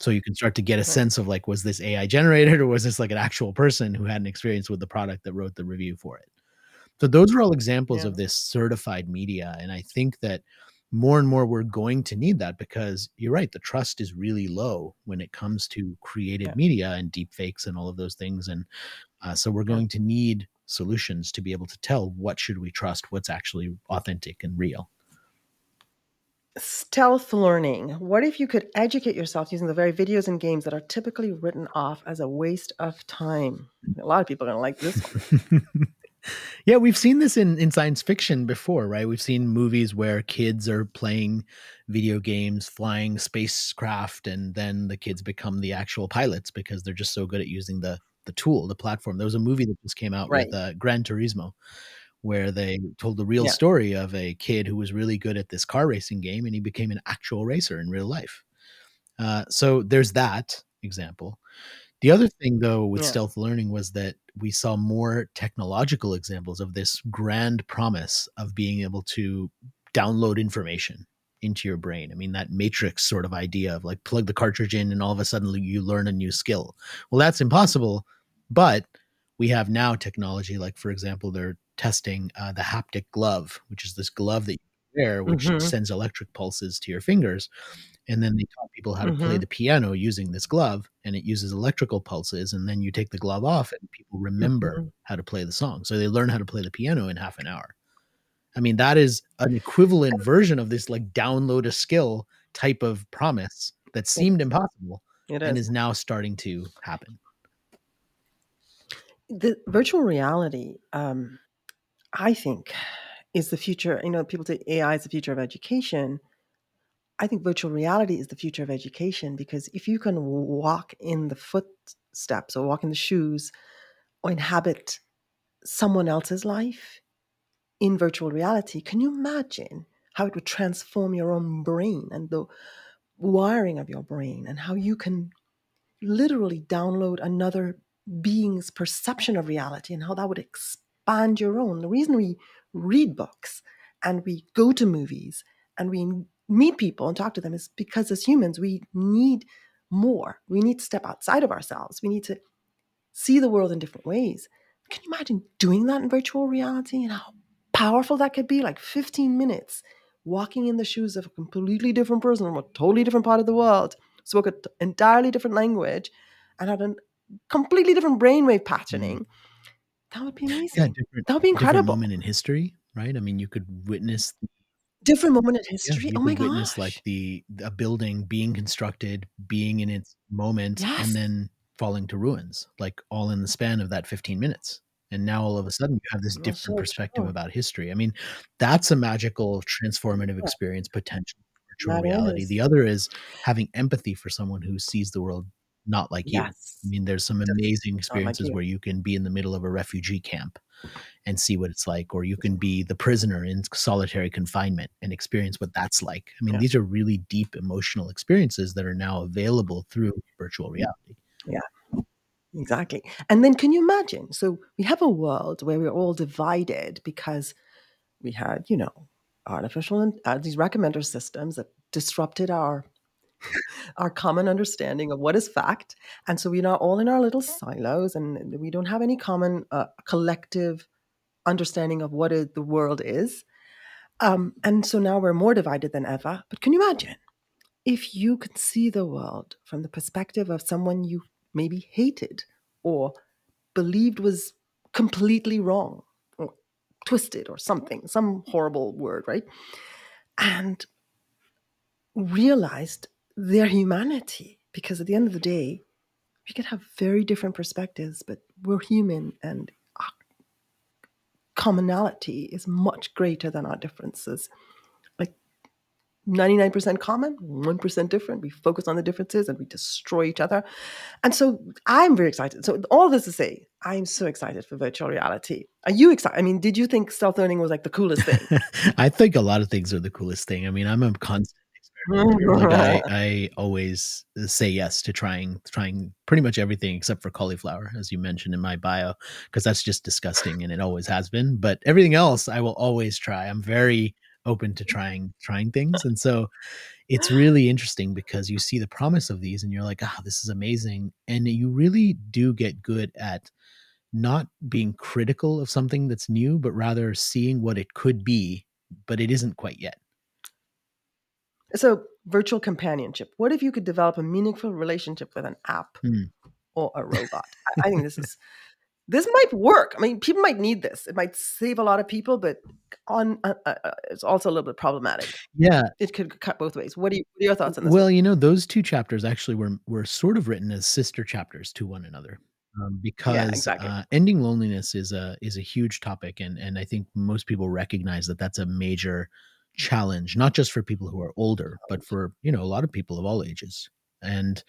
Speaker 2: so you can start to get a sense of like was this ai generated or was this like an actual person who had an experience with the product that wrote the review for it so those are all examples
Speaker 1: Yeah.
Speaker 2: of this certified media and i think that more and more we're going to need that because you're right the trust is really low when it comes to created
Speaker 1: Yeah.
Speaker 2: media and deep fakes and all of those things and uh, so we're going to need solutions to be able to tell what should we trust what's actually authentic and real
Speaker 1: stealth learning. What if you could educate yourself using the very videos and games that are typically written off as a waste of time? A lot of people are going to like this one.
Speaker 2: yeah, we've seen this in, in science fiction before, right? We've seen movies where kids are playing video games, flying spacecraft, and then the kids become the actual pilots because they're just so good at using the the tool, the platform. There was a movie that just came out
Speaker 1: Right.
Speaker 2: with uh, Gran Turismo, where they told the real
Speaker 1: Yeah.
Speaker 2: story of a kid who was really good at this car racing game and he became an actual racer in real life. Uh, so there's that example. The other thing, though, with
Speaker 1: Yeah.
Speaker 2: stealth learning was that we saw more technological examples of this grand promise of being able to download information into your brain. I mean, that matrix sort of idea of like plug the cartridge in and all of a sudden you learn a new skill. Well, that's impossible, but we have now technology like, for example, they're testing uh, the haptic glove, which is this glove that you wear, which
Speaker 1: Mhm.
Speaker 2: sends electric pulses to your fingers. And then they taught people how to play
Speaker 1: Mhm.
Speaker 2: the piano using this glove, and it uses electrical pulses. And then you take the glove off, and people remember
Speaker 1: Mhm.
Speaker 2: how to play the song. So they learn how to play the piano in half an hour. I mean, that is an equivalent version of this like download a skill type of promise that seemed impossible and
Speaker 1: is.
Speaker 2: is now starting to happen.
Speaker 1: the virtual reality um, i think is the future you know people say ai is the future of education. I think virtual reality is the future of education because if you can walk in the footsteps or walk in the shoes or inhabit someone else's life in virtual reality can you imagine how it would transform your own brain and the wiring of your brain and how you can literally download another being's perception of reality and how that would expand your own. The reason we read books and we go to movies and we meet people and talk to them is because as humans, we need more. We need to step outside of ourselves. We need to see the world in different ways. Can you imagine doing that in virtual reality and how powerful that could be? Like 15 minutes walking in the shoes of a completely different person from a totally different part of the world, spoke an entirely different language, and had a completely different brainwave mm. patterning. That would be
Speaker 2: Yeah,
Speaker 1: amazing.
Speaker 2: different
Speaker 1: that would be
Speaker 2: different
Speaker 1: incredible.
Speaker 2: moment in history, right? I mean, you could witness
Speaker 1: Different moment in
Speaker 2: yeah,
Speaker 1: history.
Speaker 2: you
Speaker 1: oh my gosh.
Speaker 2: like the a building being constructed, being in its moment,
Speaker 1: Yes.
Speaker 2: and then falling to ruins, like all in the span of that 15 minutes. And now all of a sudden you have this different
Speaker 1: so
Speaker 2: perspective
Speaker 1: true.
Speaker 2: about history. I mean, that's a magical transformative
Speaker 1: Yeah.
Speaker 2: experience potential virtual
Speaker 1: That
Speaker 2: reality.
Speaker 1: is.
Speaker 2: The other is having empathy for someone who sees the world not like you. I mean, there's some amazing
Speaker 1: like
Speaker 2: experiences
Speaker 1: you.
Speaker 2: where you can be in the middle of a refugee camp and see what it's like, or you can be the prisoner in solitary confinement and experience what that's like. I mean,
Speaker 1: Yeah.
Speaker 2: these are really deep emotional experiences that are now available through virtual reality. Yeah.
Speaker 1: Exactly. And then can you imagine? So we have a world where we're all divided because we had, you know, artificial and uh, these recommender systems that disrupted our our common understanding of what is fact. And so we're not all in our little silos and we don't have any common uh, collective understanding of what is, the world is. Um, and so now we're more divided than ever. But can you imagine if you could see the world from the perspective of someone you maybe hated or believed was completely wrong or twisted or something, some horrible word, right? And realized their humanity. Because at the end of the day, we could have very different perspectives, but we're human and our commonality is much greater than our differences. Like 99% common, 1% different. We focus on the differences and we destroy each other. And so I'm very excited. So all this to say, I'm so excited for virtual reality. Are you excited? I mean, did you think stealth learning was like the coolest thing?
Speaker 2: I think a lot of things are the coolest thing. I mean, I'm a constant. Like I, I always say yes to trying trying pretty much everything except for cauliflower, as you mentioned in my bio, because that's just disgusting and it always has been. But everything else I will always try. I'm very open to trying trying things. And so it's really interesting because you see the promise of these and you're like, ah, this is amazing. And you really do get good at not being critical of something that's new, but rather seeing what it could be, but it isn't quite yet.
Speaker 1: So, virtual companionship. What if you could develop a meaningful relationship with an app
Speaker 2: Hmm.
Speaker 1: or a robot? I, I think this is this might work. I mean, people might need this. It might save a lot of people, but on uh, uh, uh, it's also a little bit problematic.
Speaker 2: Yeah.
Speaker 1: It could cut both ways. What, do you, what are your thoughts on this? one?
Speaker 2: Well, you know, those two chapters actually were were sort of written as sister chapters to one another. Um, because
Speaker 1: exactly.
Speaker 2: uh, ending loneliness is a is a huge topic, and and I think most people recognize that that's a major challenge, not just for people who are older, but for you know a lot of people of all ages. And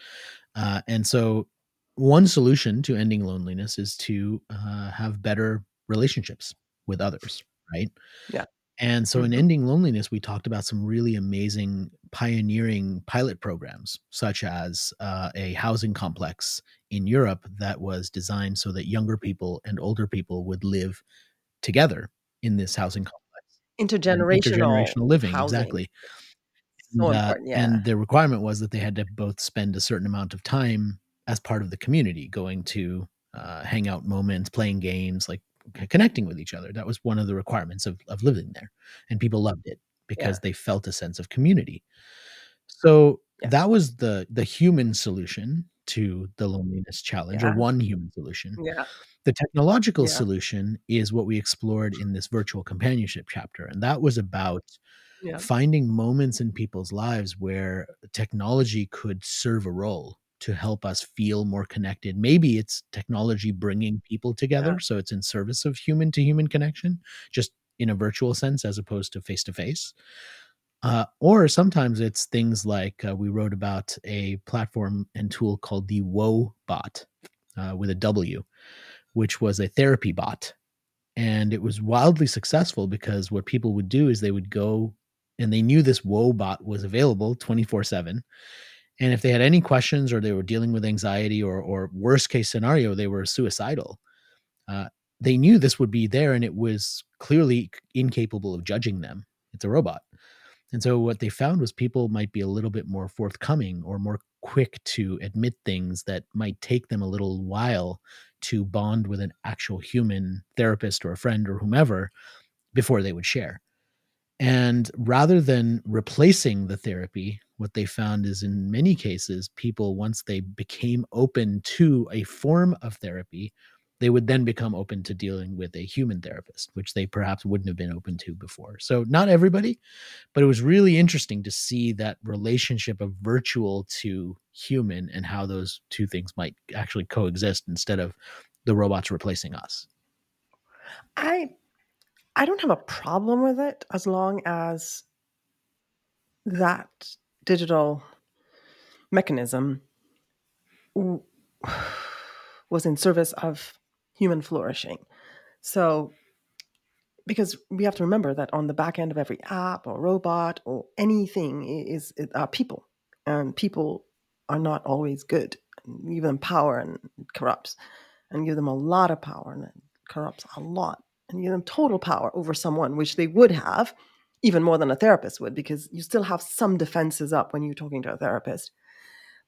Speaker 2: uh, and so one solution to ending loneliness is to uh, have better relationships with others, right?
Speaker 1: Yeah.
Speaker 2: And so in
Speaker 1: Mhm.
Speaker 2: Ending Loneliness, we talked about some really amazing pioneering pilot programs, such as uh, a housing complex in Europe that was designed so that younger people and older people would live together in this housing complex.
Speaker 1: Intergenerational
Speaker 2: intergenerational living,
Speaker 1: housing.
Speaker 2: exactly.
Speaker 1: So
Speaker 2: And, uh,
Speaker 1: important, yeah.
Speaker 2: and the requirement was that they had to both spend a certain amount of time as part of the community, going to uh, hangout moments, playing games, like connecting with each other. That was one of the requirements of, of living there. And people loved it because they felt a sense of community. So
Speaker 1: Yeah.
Speaker 2: that was the the human solution to the loneliness challenge, or one human solution.
Speaker 1: yeah.
Speaker 2: The technological
Speaker 1: Yeah.
Speaker 2: solution is what we explored in this virtual companionship chapter, and that was about
Speaker 1: Yeah.
Speaker 2: finding moments in people's lives where technology could serve a role to help us feel more connected. Maybe it's technology bringing people together, so it's in service of human to human connection, just in a virtual sense as opposed to face to face. Uh, or sometimes it's things like uh, we wrote about a platform and tool called the Woe Bot uh, with a W, which was a therapy bot. And it was wildly successful because what people would do is they would go and they knew this Woebot was available 24 7. And if they had any questions or they were dealing with anxiety or, or worst case scenario, they were suicidal, uh, they knew this would be there and it was clearly incapable of judging them. It's a robot. And so what they found was people might be a little bit more forthcoming or more quick to admit things that might take them a little while to bond with an actual human therapist or a friend or whomever before they would share. And rather than replacing the therapy, what they found is in many cases, people, once they became open to a form of therapy, they would then become open to dealing with a human therapist, which they perhaps wouldn't have been open to before. So, not everybody, but it was really interesting to see that relationship of virtual to human and how those two things might actually coexist instead of the robots replacing us.
Speaker 1: I I don't have a problem with it as long as that digital mechanism w- was in service of human flourishing. So because we have to remember that on the back end of every app or robot or anything is, are people and people are not always good you give them power and it corrupts and give them a lot of power and it corrupts a lot and give them total power over someone which they would have even more than a therapist would because you still have some defenses up when you're talking to a therapist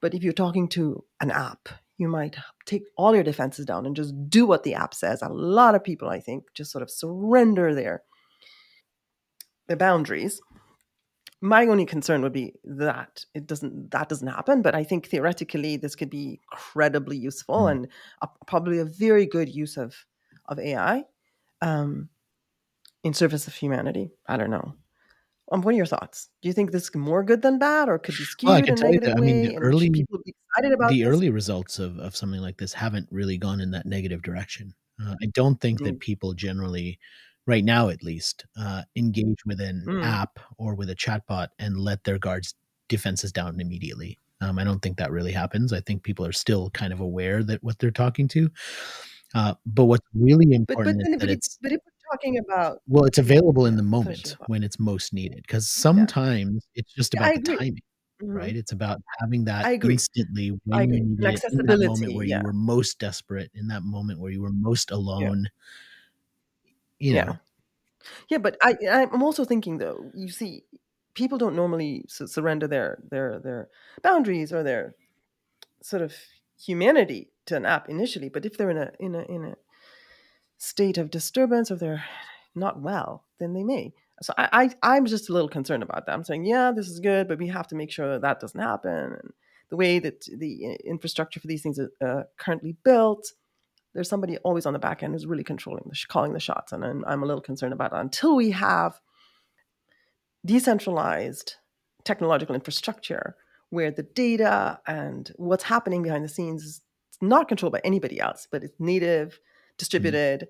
Speaker 1: but if you're talking to an app you might take all your defenses down and just do what the app says. A lot of people i think just sort of surrender their their boundaries. My only concern would be that it doesn't that doesn't happen but i think theoretically this could be incredibly useful
Speaker 2: Mm.
Speaker 1: and a, probably a very good use of of ai um, in service of humanity. I don't know um, what are your thoughts do you think this is more good than bad or could be skewed
Speaker 2: Well, I
Speaker 1: in
Speaker 2: can
Speaker 1: a
Speaker 2: you
Speaker 1: negative
Speaker 2: that, I mean, the early-
Speaker 1: people be excited about
Speaker 2: the
Speaker 1: this?
Speaker 2: early results of, of something like this haven't really gone in that negative direction. Uh, I don't think that
Speaker 1: Mm.
Speaker 2: people generally, right now at least, uh, engage with an
Speaker 1: Mm.
Speaker 2: app or with a chatbot and let their guards defenses down immediately. Um, I don't think that really happens. I think people are still kind of aware that what they're talking to. Uh, but what's really important
Speaker 1: but,
Speaker 2: is
Speaker 1: then,
Speaker 2: that
Speaker 1: but, if,
Speaker 2: it's
Speaker 1: but we're talking about
Speaker 2: well, it's available in the moment when it's most needed. Because sometimes it's just about
Speaker 1: I
Speaker 2: the
Speaker 1: agree.
Speaker 2: timing
Speaker 1: Mhm.
Speaker 2: right? It's about having that instantly
Speaker 1: I
Speaker 2: when you needed it, in that moment where
Speaker 1: yeah.
Speaker 2: you were most desperate, in that moment where you were most alone. You
Speaker 1: Yeah.
Speaker 2: know,
Speaker 1: Yeah, but I I'm also thinking though. You see, people don't normally su- surrender their their their boundaries or their sort of humanity to an app initially. But if they're in a in a in a state of disturbance or they're not well, then they may. So I, I I'm just a little concerned about that. I'm saying, yeah, this is good, but we have to make sure that that doesn't happen. And the way that the uh, infrastructure for these things are uh, currently built, there's somebody always on the back end who's really controlling the calling the shots, and I'm, I'm a little concerned about that until we have decentralized technological infrastructure where the data and what's happening behind the scenes is not controlled by anybody else, but it's native, distributed,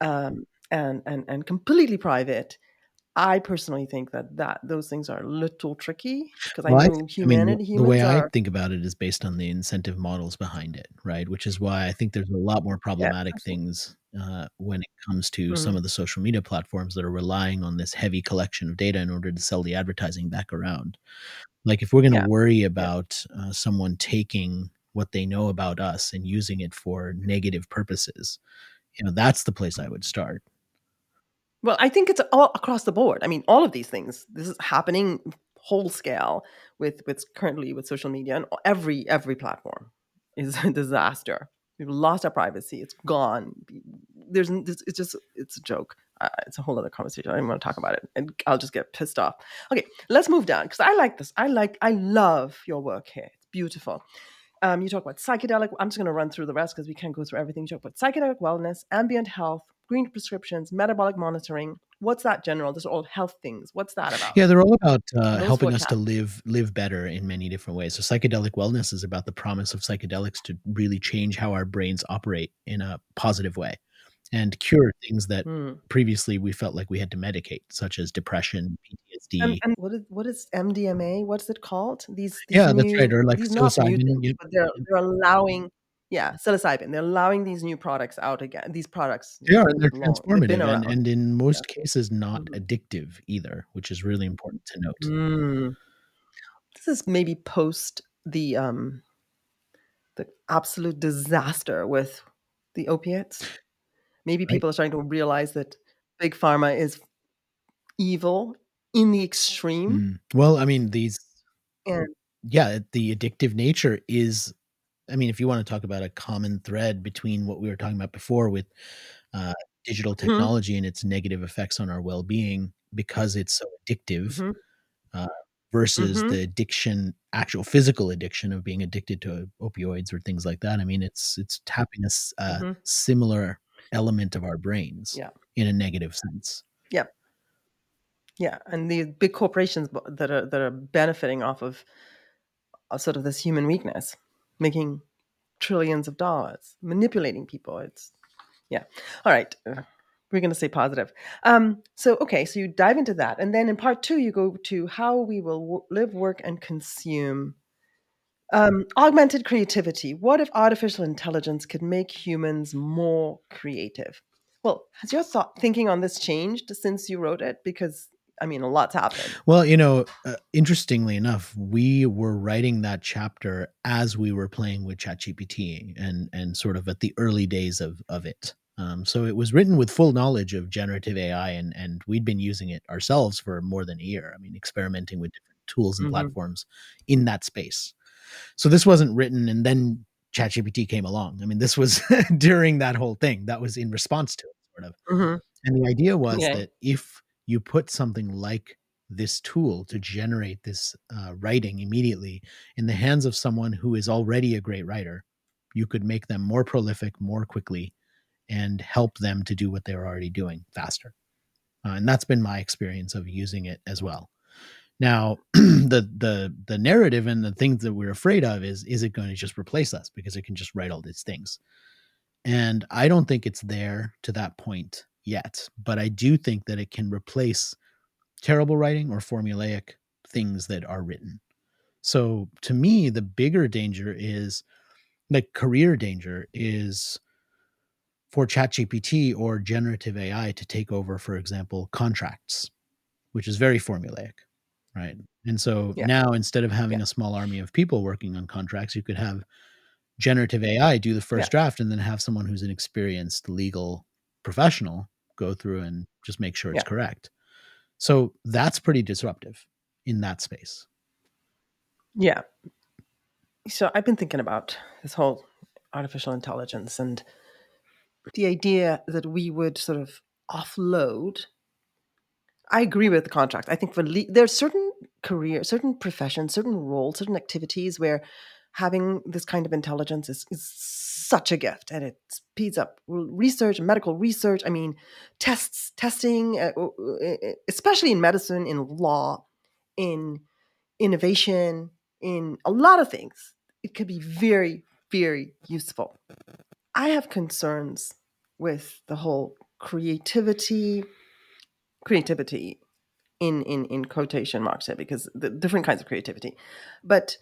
Speaker 1: um, and and and completely private. I personally think that that those things are a little tricky because
Speaker 2: Well,
Speaker 1: I
Speaker 2: I
Speaker 1: know
Speaker 2: think- I mean,
Speaker 1: humanity.
Speaker 2: the- way
Speaker 1: humans
Speaker 2: I think about it is based on the incentive models behind it, right? Which is why I think there's a lot more problematic
Speaker 1: absolutely.
Speaker 2: things uh, when it comes to
Speaker 1: Mhm.
Speaker 2: some of the social media platforms that are relying on this heavy collection of data in order to sell the advertising back around. Like, if we're going to
Speaker 1: Yeah.
Speaker 2: worry about uh, someone taking what they know about us and using it for negative purposes, you know, that's the place I would start.
Speaker 1: Well, I think it's all across the board. I mean, all of these things. This is happening whole scale with with currently with social media and every every platform is a disaster. We've lost our privacy. It's gone. There's it's just it's a joke. Uh, it's a whole other conversation. I don't even want to talk about it, and I'll just get pissed off. Okay, let's move down because I like this. I like I love your work here. It's beautiful. Um, you talk about psychedelic. I'm just going to run through the rest because we can't go through everything. You talk about psychedelic wellness, ambient health, green prescriptions, metabolic monitoring. What's that general? Those are all health things. What's that about?
Speaker 2: Yeah, they're all about uh, helping us to live live better in many different ways. So psychedelic wellness is about the promise of psychedelics to really change how our brains operate in a positive way and cure things that
Speaker 1: Hmm.
Speaker 2: previously we felt like we had to medicate, such as depression,
Speaker 1: And, and what is what is MDMA? What's it called? These, these
Speaker 2: yeah, that's
Speaker 1: new,
Speaker 2: right. Or like psilocybin.
Speaker 1: mutants, but they're they're allowing yeah psilocybin. They're allowing these new products out again. These products
Speaker 2: They are, and they're
Speaker 1: long-
Speaker 2: transformative, and, and in most cases, not
Speaker 1: Mhm.
Speaker 2: addictive either, which is really important to note.
Speaker 1: Mm. This is maybe post the um the absolute disaster with the opiates. Maybe
Speaker 2: Right.
Speaker 1: people are starting to realize that big pharma is evil in the extreme.
Speaker 2: Mm. Well, I mean, these,
Speaker 1: And
Speaker 2: yeah, the addictive nature is, I mean, if you want to talk about a common thread between what we were talking about before with uh, digital
Speaker 1: Mm-hmm.
Speaker 2: technology and its negative effects on our well being because it's so addictive
Speaker 1: Mhm.
Speaker 2: uh, versus
Speaker 1: Mhm.
Speaker 2: the addiction, actual physical addiction of being addicted to opioids or things like that. I mean, it's it's tapping a a
Speaker 1: Mhm.
Speaker 2: similar element of our brains
Speaker 1: Yeah.
Speaker 2: in a negative sense.
Speaker 1: Yeah, and the big corporations that are that are benefiting off of uh, sort of this human weakness, making trillions of dollars, manipulating people. It's yeah. All right. uh, We're going to say positive. Um, so, okay, so you dive into that. And then in part two, you go to how we will w- live, work, and consume. Um, augmented creativity. What if artificial intelligence could make humans more creative? Well, has your thought thinking on this changed since you wrote it? Because I mean, a lot's happened.
Speaker 2: Well, you know, uh, interestingly enough, we were writing that chapter as we were playing with ChatGPT and and sort of at the early days of of it. Um, so it was written with full knowledge of generative AI, and and we'd been using it ourselves for more than a year. I mean, experimenting with different tools and
Speaker 1: Mhm.
Speaker 2: platforms in that space. So this wasn't written and then ChatGPT came along. I mean, this was during that whole thing. That was in response to it, sort of.
Speaker 1: Mhm.
Speaker 2: And the idea was
Speaker 1: Okay.
Speaker 2: that if you put something like this tool to generate this uh, writing immediately in the hands of someone who is already a great writer, you could make them more prolific more quickly and help them to do what they're already doing faster. Uh, and that's been my experience of using it as well. Now, the the the narrative and the things that we're afraid of is is it going to just replace us because it can just write all these things? And I don't think it's there to that point yet, but I do think that it can replace terrible writing or formulaic things that are written. So to me, the bigger danger is like career danger is for ChatGPT or generative AI to take over, for example, contracts, which is very formulaic, right? And so
Speaker 1: Yeah.
Speaker 2: now instead of having
Speaker 1: Yeah.
Speaker 2: a small army of people working on contracts, you could have generative AI do the first draft and then have someone who's an experienced legal professional go through and just make sure it's
Speaker 1: Yeah.
Speaker 2: correct. So that's pretty disruptive in that space.
Speaker 1: Yeah. So I've been thinking about this whole artificial intelligence and the idea that we would sort of offload. I agree with the contract. I think for le- there are certain careers, certain professions, certain roles, certain activities where having this kind of intelligence is, is such a gift and it speeds up research medical research. I mean, tests, testing, uh, especially in medicine, in law, in innovation, in a lot of things. It could be very, very useful. I have concerns with the whole creativity, creativity in in in quotation marks here because the different kinds of creativity, but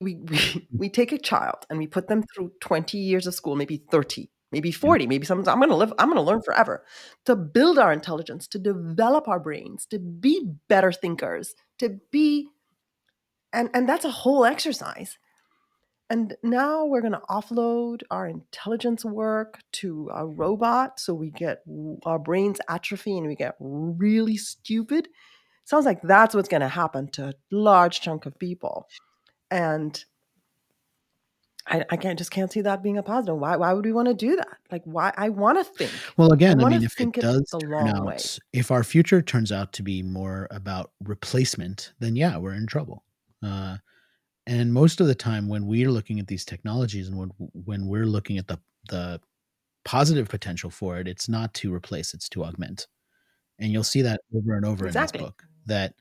Speaker 1: we, we mm. we take a child and we put them through 20 years of school maybe 30 maybe mm. 40 maybe some i'm going to live i'm going to learn forever to build our intelligence to develop our brains to be better thinkers to be and and that's a whole exercise. And now we're going to offload our intelligence work to a robot so we get our brains atrophy and we get really stupid. Sounds like that's what's going to happen to a large chunk of people and I, I can't just can't see that being a positive. Why why would we want to do that? Like why I want to think.
Speaker 2: Well, again, I, I mean, if it does turn out, way. if our future turns out to be more about replacement, then yeah, we're in trouble. Uh, and most of the time, when we're looking at these technologies and when when we're looking at the the positive potential for it, it's not to replace; it's to augment. And you'll see that over and over exactly. in this book. That,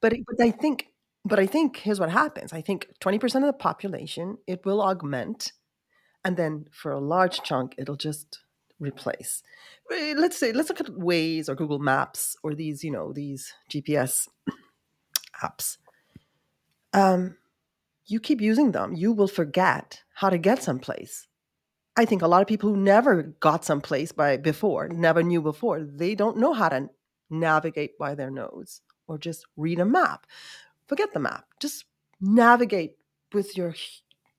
Speaker 1: but but I think but I think here's what happens. I think 20% of the population, it will augment. And then for a large chunk, it'll just replace. Eh, let's say, let's look at Waze or Google Maps or these, you know, these GPS apps. Um, you keep using them, you will forget how to get someplace. I think a lot of people who never got someplace by before, never knew before, they don't know how to navigate by their nose or just read a map forget the map. Just navigate with your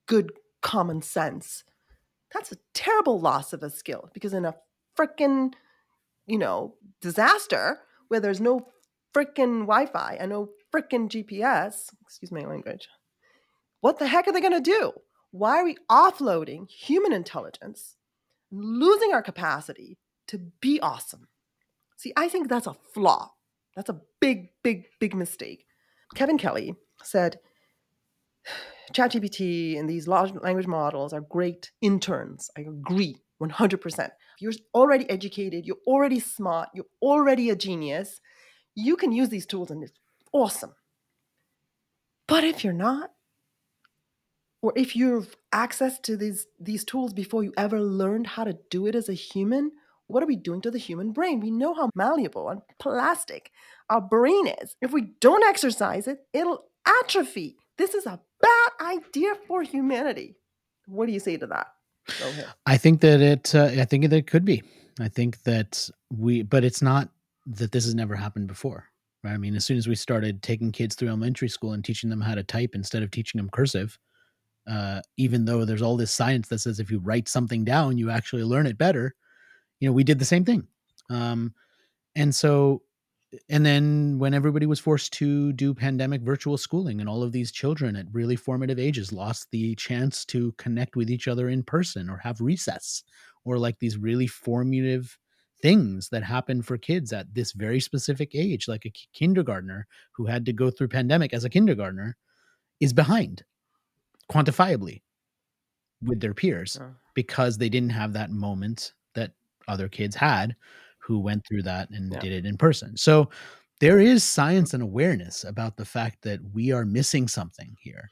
Speaker 1: good common sense. That's a terrible loss of a skill because in a freaking, you know, disaster where there's no freaking Wi Fi and no freaking GPS, excuse my language, what the heck are they going to do? Why are we offloading human intelligence, losing our capacity to be awesome? See, I think that's a flaw. That's a big, big, big mistake. Kevin Kelly said, ChatGPT and these large language models are great interns. I agree 100%. You're already educated, you're already smart, you're already a genius. You can use these tools and it's awesome. But if you're not, or if you've access to these, these tools before you ever learned how to do it as a human, what are we doing to the human brain? We know how malleable and plastic our brain is. If we don't exercise it, it'll atrophy. This is a bad idea for humanity. What do you say to that?
Speaker 2: I think that it. Uh, I think that it could be. I think that we, but it's not that this has never happened before. Right? I mean, as soon as we started taking kids through elementary school and teaching them how to type instead of teaching them cursive, uh, even though there's all this science that says if you write something down, you actually learn it better you know, we did the same thing. Um, and so, and then when everybody was forced to do pandemic virtual schooling, and all of these children at really formative ages lost the chance to connect with each other in person or have recess or like these really formative things that happen for kids at this very specific age, like a kindergartner who had to go through pandemic as a kindergartner is behind quantifiably with their peers because they didn't have that moment other kids had who went through that and yeah. did it in person. So there is science and awareness about the fact that we are missing something here.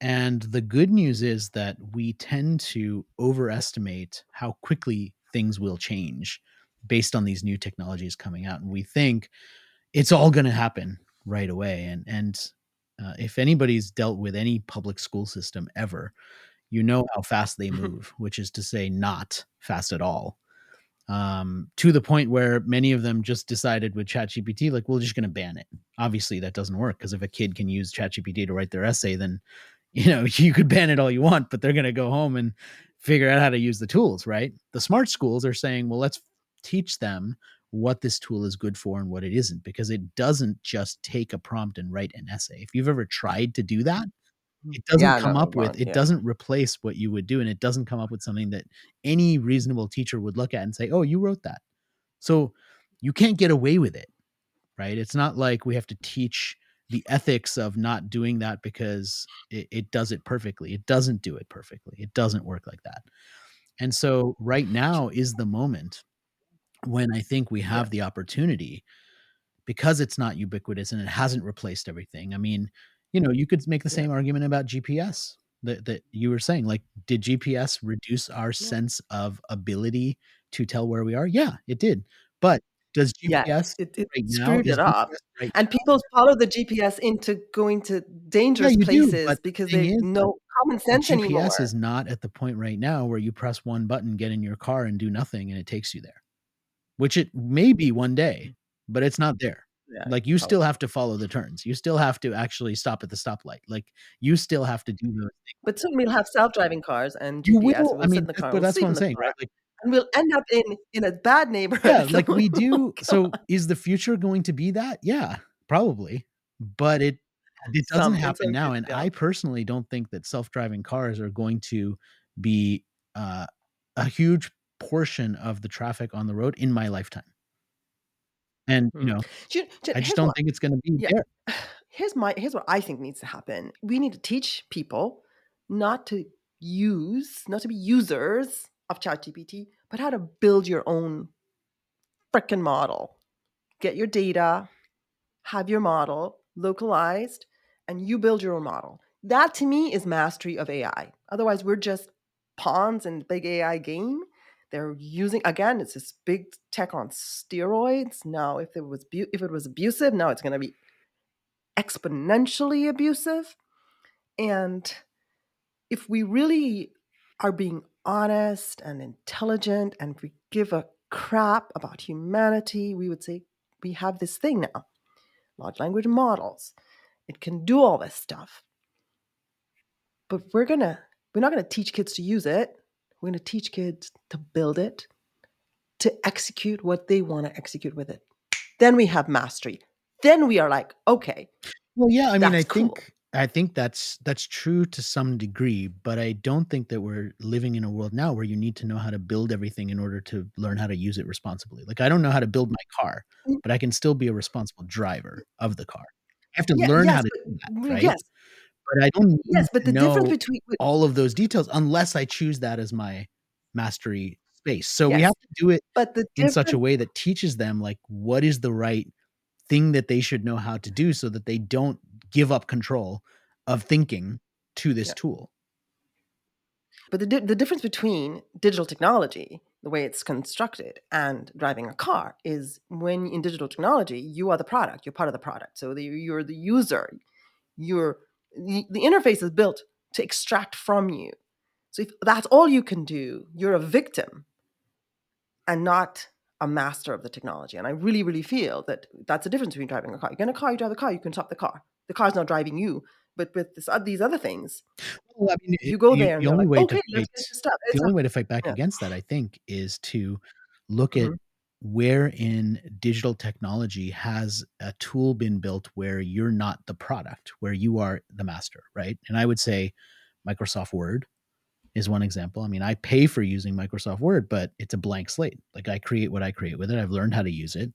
Speaker 2: And the good news is that we tend to overestimate how quickly things will change based on these new technologies coming out. And we think it's all going to happen right away. And, and uh, if anybody's dealt with any public school system ever, you know how fast they move, which is to say, not fast at all um, to the point where many of them just decided with ChatGPT, like, we're just going to ban it. Obviously, that doesn't work because if a kid can use ChatGPT to write their essay, then you know you could ban it all you want, but they're going to go home and figure out how to use the tools, right? The smart schools are saying, well, let's teach them what this tool is good for and what it isn't, because it doesn't just take a prompt and write an essay. If you've ever tried to do that, Mm. it doesn't yeah, come no, up with it yeah. doesn't replace what you would do and it doesn't come up with something that any reasonable teacher would look at and say oh you wrote that. So you can't get away with it right? It's not like we have to teach the ethics of not doing that because it, it does it perfectly. It doesn't do it perfectly. It doesn't work like that. And so right now is the moment when i think we have yeah. the opportunity because it's not ubiquitous and it hasn't replaced everything. I mean you know you could make the same argument about gps that, that you were saying like did gps reduce our yeah. sense of ability to tell where we are yeah it did but does GPS
Speaker 1: yeah, it, it right screwed it up, right and now? people follow the GPS into going to dangerous yeah, places do, because they is, know common sense
Speaker 2: GPS
Speaker 1: anymore.
Speaker 2: GPS is not at the point right now where you press one button, get in your car, and do nothing, and it takes you there. Which it may be one day, but it's not there.
Speaker 1: Yeah,
Speaker 2: like you still have to follow the turns. You still have to actually stop at the stoplight. Like you still have to do those things.
Speaker 1: But soon we'll have self-driving cars and
Speaker 2: You will. I
Speaker 1: we'll sit
Speaker 2: mean,
Speaker 1: in the car.
Speaker 2: but
Speaker 1: we'll
Speaker 2: that's what I'm saying,
Speaker 1: car,
Speaker 2: right? Like
Speaker 1: And we'll end up in in a bad neighborhood.
Speaker 2: yeah, like we
Speaker 1: oh,
Speaker 2: do.
Speaker 1: come
Speaker 2: So is the future going to be that? Yeah, probably. But it it doesn't
Speaker 1: Some- in
Speaker 2: happen now. And. I personally don't think that self-driving cars are going to be uh, a huge portion of the traffic on the road in my lifetime. And you
Speaker 1: Hmm.
Speaker 2: know,
Speaker 1: ju-
Speaker 2: I just don't
Speaker 1: what-
Speaker 2: think it's going to be
Speaker 1: Yeah.
Speaker 2: there.
Speaker 1: here's my here's what I think needs to happen. We need to teach people not to use, not to be users of ChatGPT, but how to build your own frickin' model. Get your data, have your model localized, and you build your own model. That to me is mastery of AI. Otherwise, we're just pawns in the big AI game. They're using again, it's this big tech on steroids. Now, if it was bu- if it was abusive, now it's going to be exponentially abusive. And if we really are being honest and intelligent and we give a crap about humanity, we would say we have this thing now large language models. It can do all this stuff. But we're to, we're not going to teach kids to use it. We're going to teach kids to build it, to execute what they want to execute with it. Then we have mastery. Then we are like, okay,
Speaker 2: Well, yeah, I mean, I
Speaker 1: cool.
Speaker 2: think I think that's that's true to some degree, but I don't think that we're living in a world now where you need to know how to build everything in order to learn how to use it responsibly. Like I don't know how to build my car,
Speaker 1: Mm.
Speaker 2: but I can still be a responsible driver of the car. I have to
Speaker 1: Yeah,
Speaker 2: learn
Speaker 1: yes,
Speaker 2: how to do that, right?
Speaker 1: yes,
Speaker 2: But I don't need
Speaker 1: yes, but the difference between
Speaker 2: all of those details unless I choose that as my mastery space. So we have to do it
Speaker 1: but the
Speaker 2: in such a way that teaches them like what is the right thing that they should know how to do so that they don't give up control of thinking to this
Speaker 1: Yeah.
Speaker 2: tool.
Speaker 1: But the, di- the difference between digital technology, the way it's constructed, and driving a car is when in digital technology, you are the product, you're part of the product. So the, you're the user. You're, the, the interface is built to extract from you. So if that's all you can do, you're a victim and not a master of the technology. And I really, really feel that that's the difference between driving a car. You're in a car, you drive the car, you can stop the car. The car's not driving you. But with this, uh, these other things,
Speaker 2: Well, I mean,
Speaker 1: you go
Speaker 2: the-
Speaker 1: there
Speaker 2: the only
Speaker 1: like,
Speaker 2: way
Speaker 1: okay,
Speaker 2: to fight,
Speaker 1: get this stuff.
Speaker 2: the only way to fight back
Speaker 1: yeah.
Speaker 2: against that, I think, is to look at
Speaker 1: Mhm.
Speaker 2: Where in digital technology has a tool been built where you're not the product, where you are the master, right? And I would say Microsoft Word is one example. I mean, I pay for using Microsoft Word, but it's a blank slate. Like I create what I create with it. I've learned how to use it,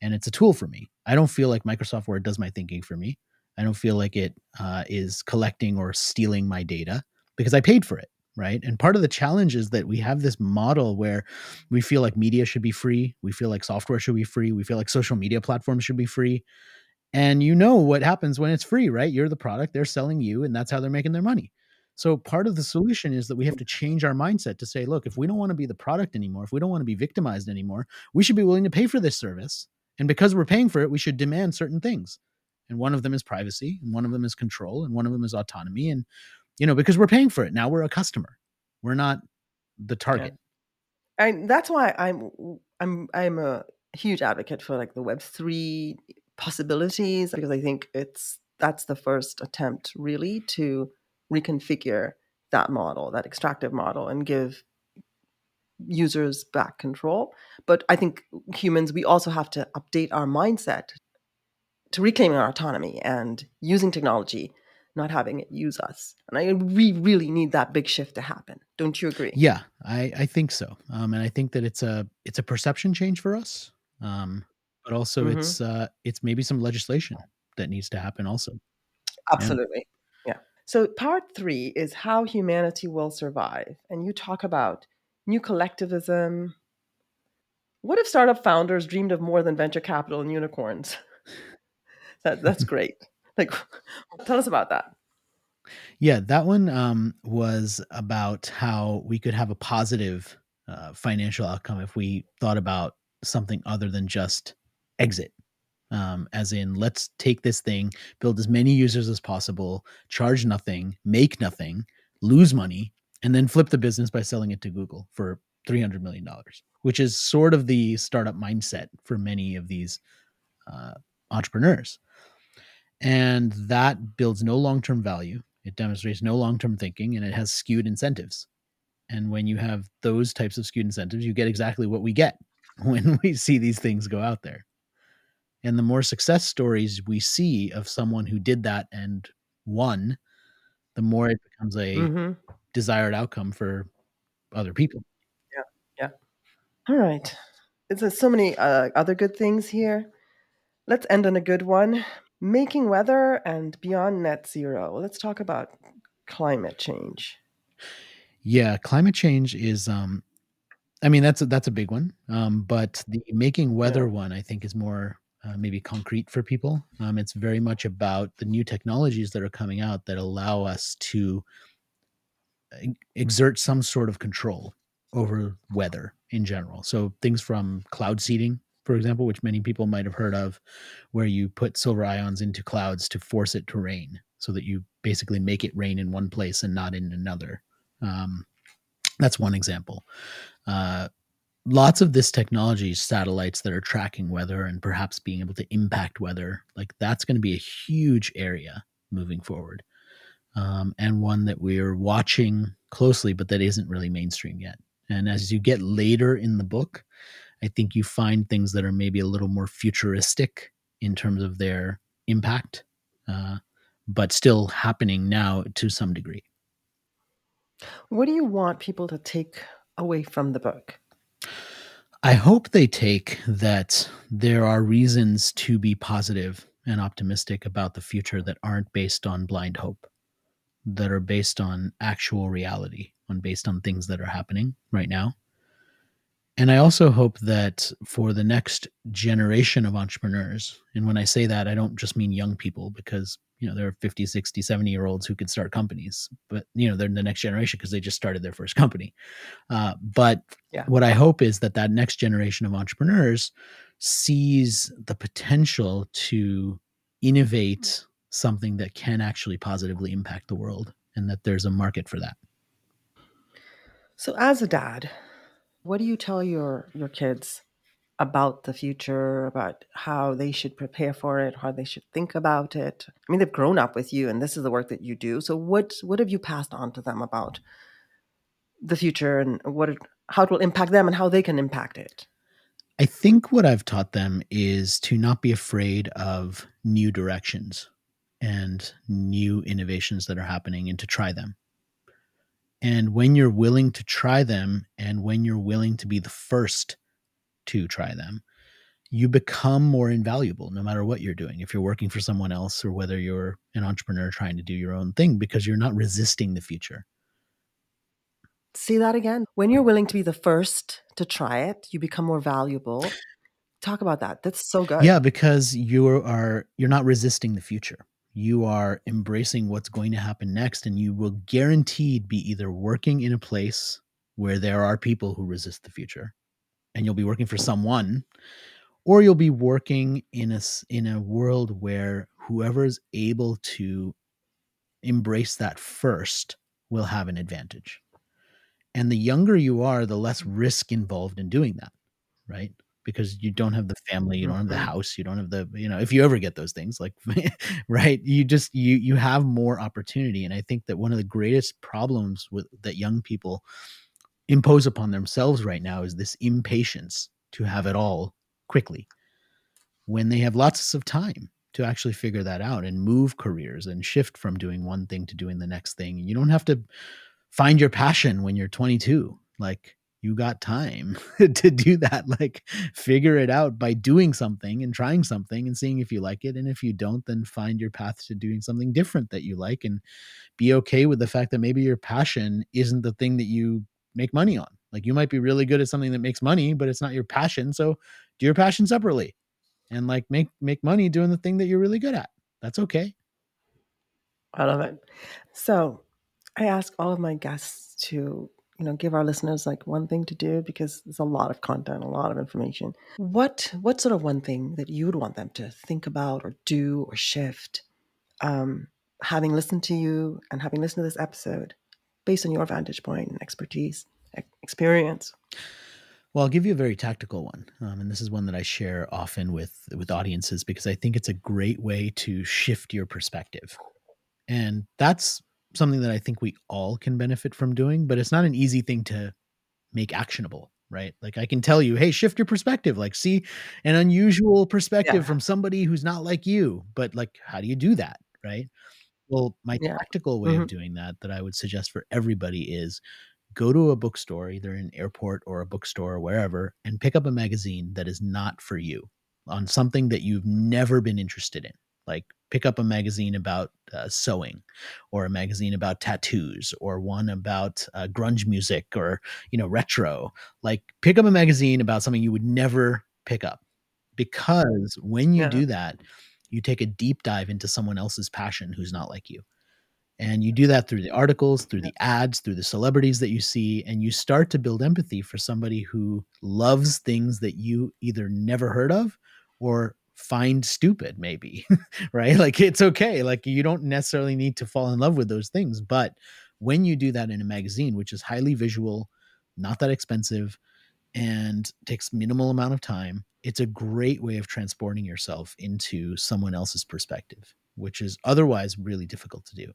Speaker 2: and it's a tool for me. I don't feel like Microsoft Word does my thinking for me. I don't feel like it uh, is collecting or stealing my data because I paid for it, right? And part of the challenge is that we have this model where we feel like media should be free, we feel like software should be free, we feel like social media platforms should be free. And you know what happens when it's free, right? You're the product, they're selling you, and that's how they're making their money. So part of the solution is that we have to change our mindset to say, look, if we don't want to be the product anymore, if we don't want to be victimized anymore, we should be willing to pay for this service. And because we're paying for it, we should demand certain things. And one of them is privacy, and one of them is control, and one of them is autonomy. And, you know, because we're paying for it, now we're a customer. We're not the target.
Speaker 1: and that's why I'm I'm I'm a huge advocate for like the Web three possibilities because I think it's that's the first attempt really to reconfigure that model, that extractive model, and give users back control. But I think humans we also have to update our mindset to reclaiming our autonomy and using technology, not having it use us. And I we really need that big shift to happen. Don't you agree?
Speaker 2: Yeah, I, I think so. Um, and I think that it's a it's a perception change for us. Um, but also
Speaker 1: Mhm.
Speaker 2: it's uh, it's maybe some legislation that needs to happen also.
Speaker 1: Absolutely. Yeah. So part three is how humanity will survive. And you talk about new collectivism. What if startup founders dreamed of more than venture capital and unicorns? that, that's great. Like, tell us about that.
Speaker 2: Yeah, that one um, was about how we could have a positive uh, financial outcome if we thought about something other than just exit. Um, as in, let's take this thing, build as many users as possible, charge nothing, make nothing, lose money, and then flip the business by selling it to Google for $300 million, which is sort of the startup mindset for many of these uh, entrepreneurs. And that builds no long term value. It demonstrates no long term thinking and it has skewed incentives. And when you have those types of skewed incentives, you get exactly what we get when we see these things go out there. And the more success stories we see of someone who did that and won, the more it becomes a mm-hmm. desired outcome for other people.
Speaker 1: Yeah. Yeah. All right. There's so many uh, other good things here. Let's end on a good one. Making weather and beyond net zero. Let's talk about climate change.
Speaker 2: Yeah, climate change is um I mean that's a, that's a big one. Um but the making weather yeah. one I think is more uh, maybe concrete for people. Um it's very much about the new technologies that are coming out that allow us to exert some sort of control over weather in general. So things from cloud seeding for example, which many people might have heard of, where you put silver ions into clouds to force it to rain so that you basically make it rain in one place and not in another. Um, that's one example. Uh, lots of this technology, satellites that are tracking weather and perhaps being able to impact weather, like that's going to be a huge area moving forward. Um, and one that we're watching closely, but that isn't really mainstream yet. And as you get later in the book, I think you find things that are maybe a little more futuristic in terms of their impact, uh, but still happening now to some degree.
Speaker 1: What do you want people to take away from the book?
Speaker 2: I hope they take that there are reasons to be positive and optimistic about the future that aren't based on blind hope, that are based on actual reality, on based on things that are happening right now. And I also hope that for the next generation of entrepreneurs, and when I say that, I don't just mean young people because, you know, there are 50, 60, 70 year olds who could start companies, but, you know, they're in the next generation because they just started their first company. Uh, but yeah. what I hope is that that next generation of entrepreneurs sees the potential to innovate something that can actually positively impact the world and that there's a market for that.
Speaker 1: So, as a dad, what do you tell your your kids about the future, about how they should prepare for it, how they should think about it? I mean, they've grown up with you, and this is the work that you do. So, what what have you passed on to them about the future and what it, how it will impact them and how they can impact it?
Speaker 2: I think what I've taught them is to not be afraid of new directions and new innovations that are happening and to try them. And when you're willing to try them and when you're willing to be the first to try them, you become more invaluable no matter what you're doing. If you're working for someone else or whether you're an entrepreneur trying to do your own thing because you're not resisting the future.
Speaker 1: See that again. When you're willing to be the first to try it, you become more valuable. Talk about that. That's so good.
Speaker 2: Yeah, because you are you're not resisting the future you are embracing what's going to happen next and you will guaranteed be either working in a place where there are people who resist the future and you'll be working for someone or you'll be working in a in a world where whoever's able to embrace that first will have an advantage. And the younger you are the less risk involved in doing that right because you don't have the family you don't have the mm-hmm. house you don't have the you know if you ever get those things like right you just you you have more opportunity and i think that one of the greatest problems with that young people impose upon themselves right now is this impatience to have it all quickly when they have lots of time to actually figure that out and move careers and shift from doing one thing to doing the next thing you don't have to find your passion when you're 22 like you got time to do that like figure it out by doing something and trying something and seeing if you like it and if you don't then find your path to doing something different that you like and be okay with the fact that maybe your passion isn't the thing that you make money on. Like you might be really good at something that makes money but it's not your passion so do your passion separately and like make make money doing the thing that you're really good at. That's okay.
Speaker 1: I love it. So i ask all of my guests to you know give our listeners like one thing to do because there's a lot of content a lot of information what what sort of one thing that you would want them to think about or do or shift um, having listened to you and having listened to this episode based on your vantage point and expertise, experience?
Speaker 2: Well, I'll give you a very tactical one, um, and this is one that I share often with with audiences because I think it's a great way to shift your perspective, and that's something that I think we all can benefit from doing. But it's not an easy thing to make actionable, right? Like I can tell you, hey, shift your perspective, like see an unusual perspective yeah. from somebody who's not like you. But like, how do you do that, right? Well, my yeah. tactical way mm-hmm. of doing that that I would suggest for everybody is go to a bookstore, either an airport or a bookstore or wherever, and pick up a magazine that is not for you on something that you've never been interested in. Like pick up a magazine about uh, sewing or a magazine about tattoos or one about uh, grunge music or, you know, retro. Like pick up a magazine about something you would never pick up because when you yeah. do that, you take a deep dive into someone else's passion who's not like you. And you do that through the articles, through the ads, through the celebrities that you see, and you start to build empathy for somebody who loves things that you either never heard of or find stupid, maybe, right? Like it's okay. Like you don't necessarily need to fall in love with those things. But when you do that in a magazine, which is highly visual, not that expensive, and takes minimal amount of time, it's a great way of transporting yourself into someone else's perspective, which is otherwise really difficult to do.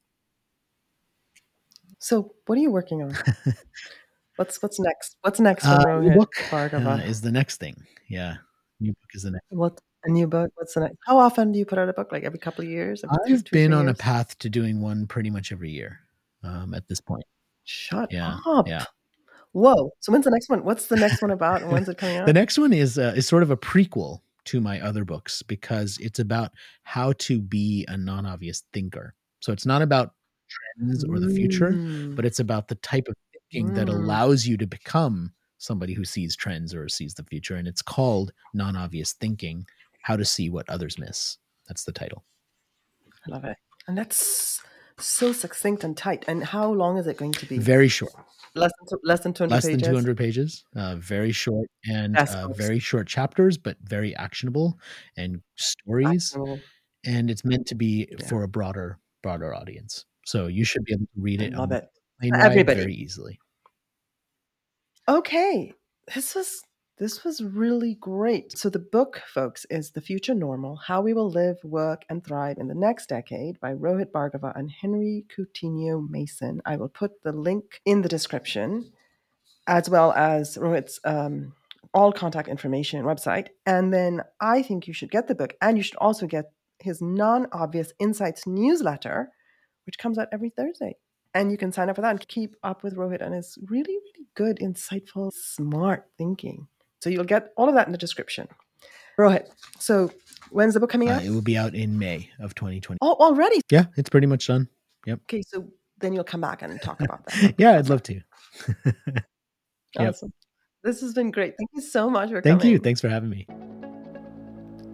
Speaker 1: So, what are you working on? what's what's next? What's next for uh,
Speaker 2: book uh, is the next thing. Yeah, new book is the next.
Speaker 1: What a new book? What's the next? How often do you put out a book? Like every couple of years?
Speaker 2: I've two, been on years? a path to doing one pretty much every year. Um, at this point.
Speaker 1: Shut yeah, up. Yeah. Whoa. So when's the next one? What's the next one about, and when's it coming out?
Speaker 2: the next one is uh, is sort of a prequel to my other books because it's about how to be a non-obvious thinker. So it's not about trends or the future, mm. but it's about the type of thinking mm. that allows you to become somebody who sees trends or sees the future. And it's called non obvious thinking How to See What Others Miss. That's the title.
Speaker 1: I love it. And that's so succinct and tight. And how long is it going to be?
Speaker 2: Very short.
Speaker 1: Less than, less than 200
Speaker 2: less
Speaker 1: pages.
Speaker 2: than 200 pages. Uh, very short and uh, very short chapters, but very actionable and stories. Actionable. And it's meant to be yeah. for a broader, broader audience. So you should be able to read it.
Speaker 1: I love it. Everybody.
Speaker 2: very easily.
Speaker 1: Okay. This was this was really great. So the book, folks, is The Future Normal: How We Will Live, Work, and Thrive in the Next Decade by Rohit Bhargava and Henry Coutinho Mason. I will put the link in the description, as well as Rohit's um, all contact information and website. And then I think you should get the book, and you should also get his non-obvious insights newsletter which comes out every Thursday. And you can sign up for that and keep up with Rohit and his really, really good, insightful, smart thinking. So you'll get all of that in the description. Rohit, so when's the book coming uh, out?
Speaker 2: Uh, it will be out in May of 2020.
Speaker 1: Oh, already?
Speaker 2: Yeah, it's pretty much done. Yep.
Speaker 1: Okay, so then you'll come back and talk about that.
Speaker 2: yeah, I'd love to.
Speaker 1: awesome. Yep. This has been great. Thank you so much for
Speaker 2: Thank
Speaker 1: coming.
Speaker 2: you. Thanks for having me.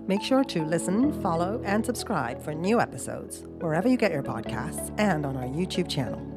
Speaker 1: Make sure to listen, follow, and subscribe for new episodes wherever you get your podcasts and on our YouTube channel.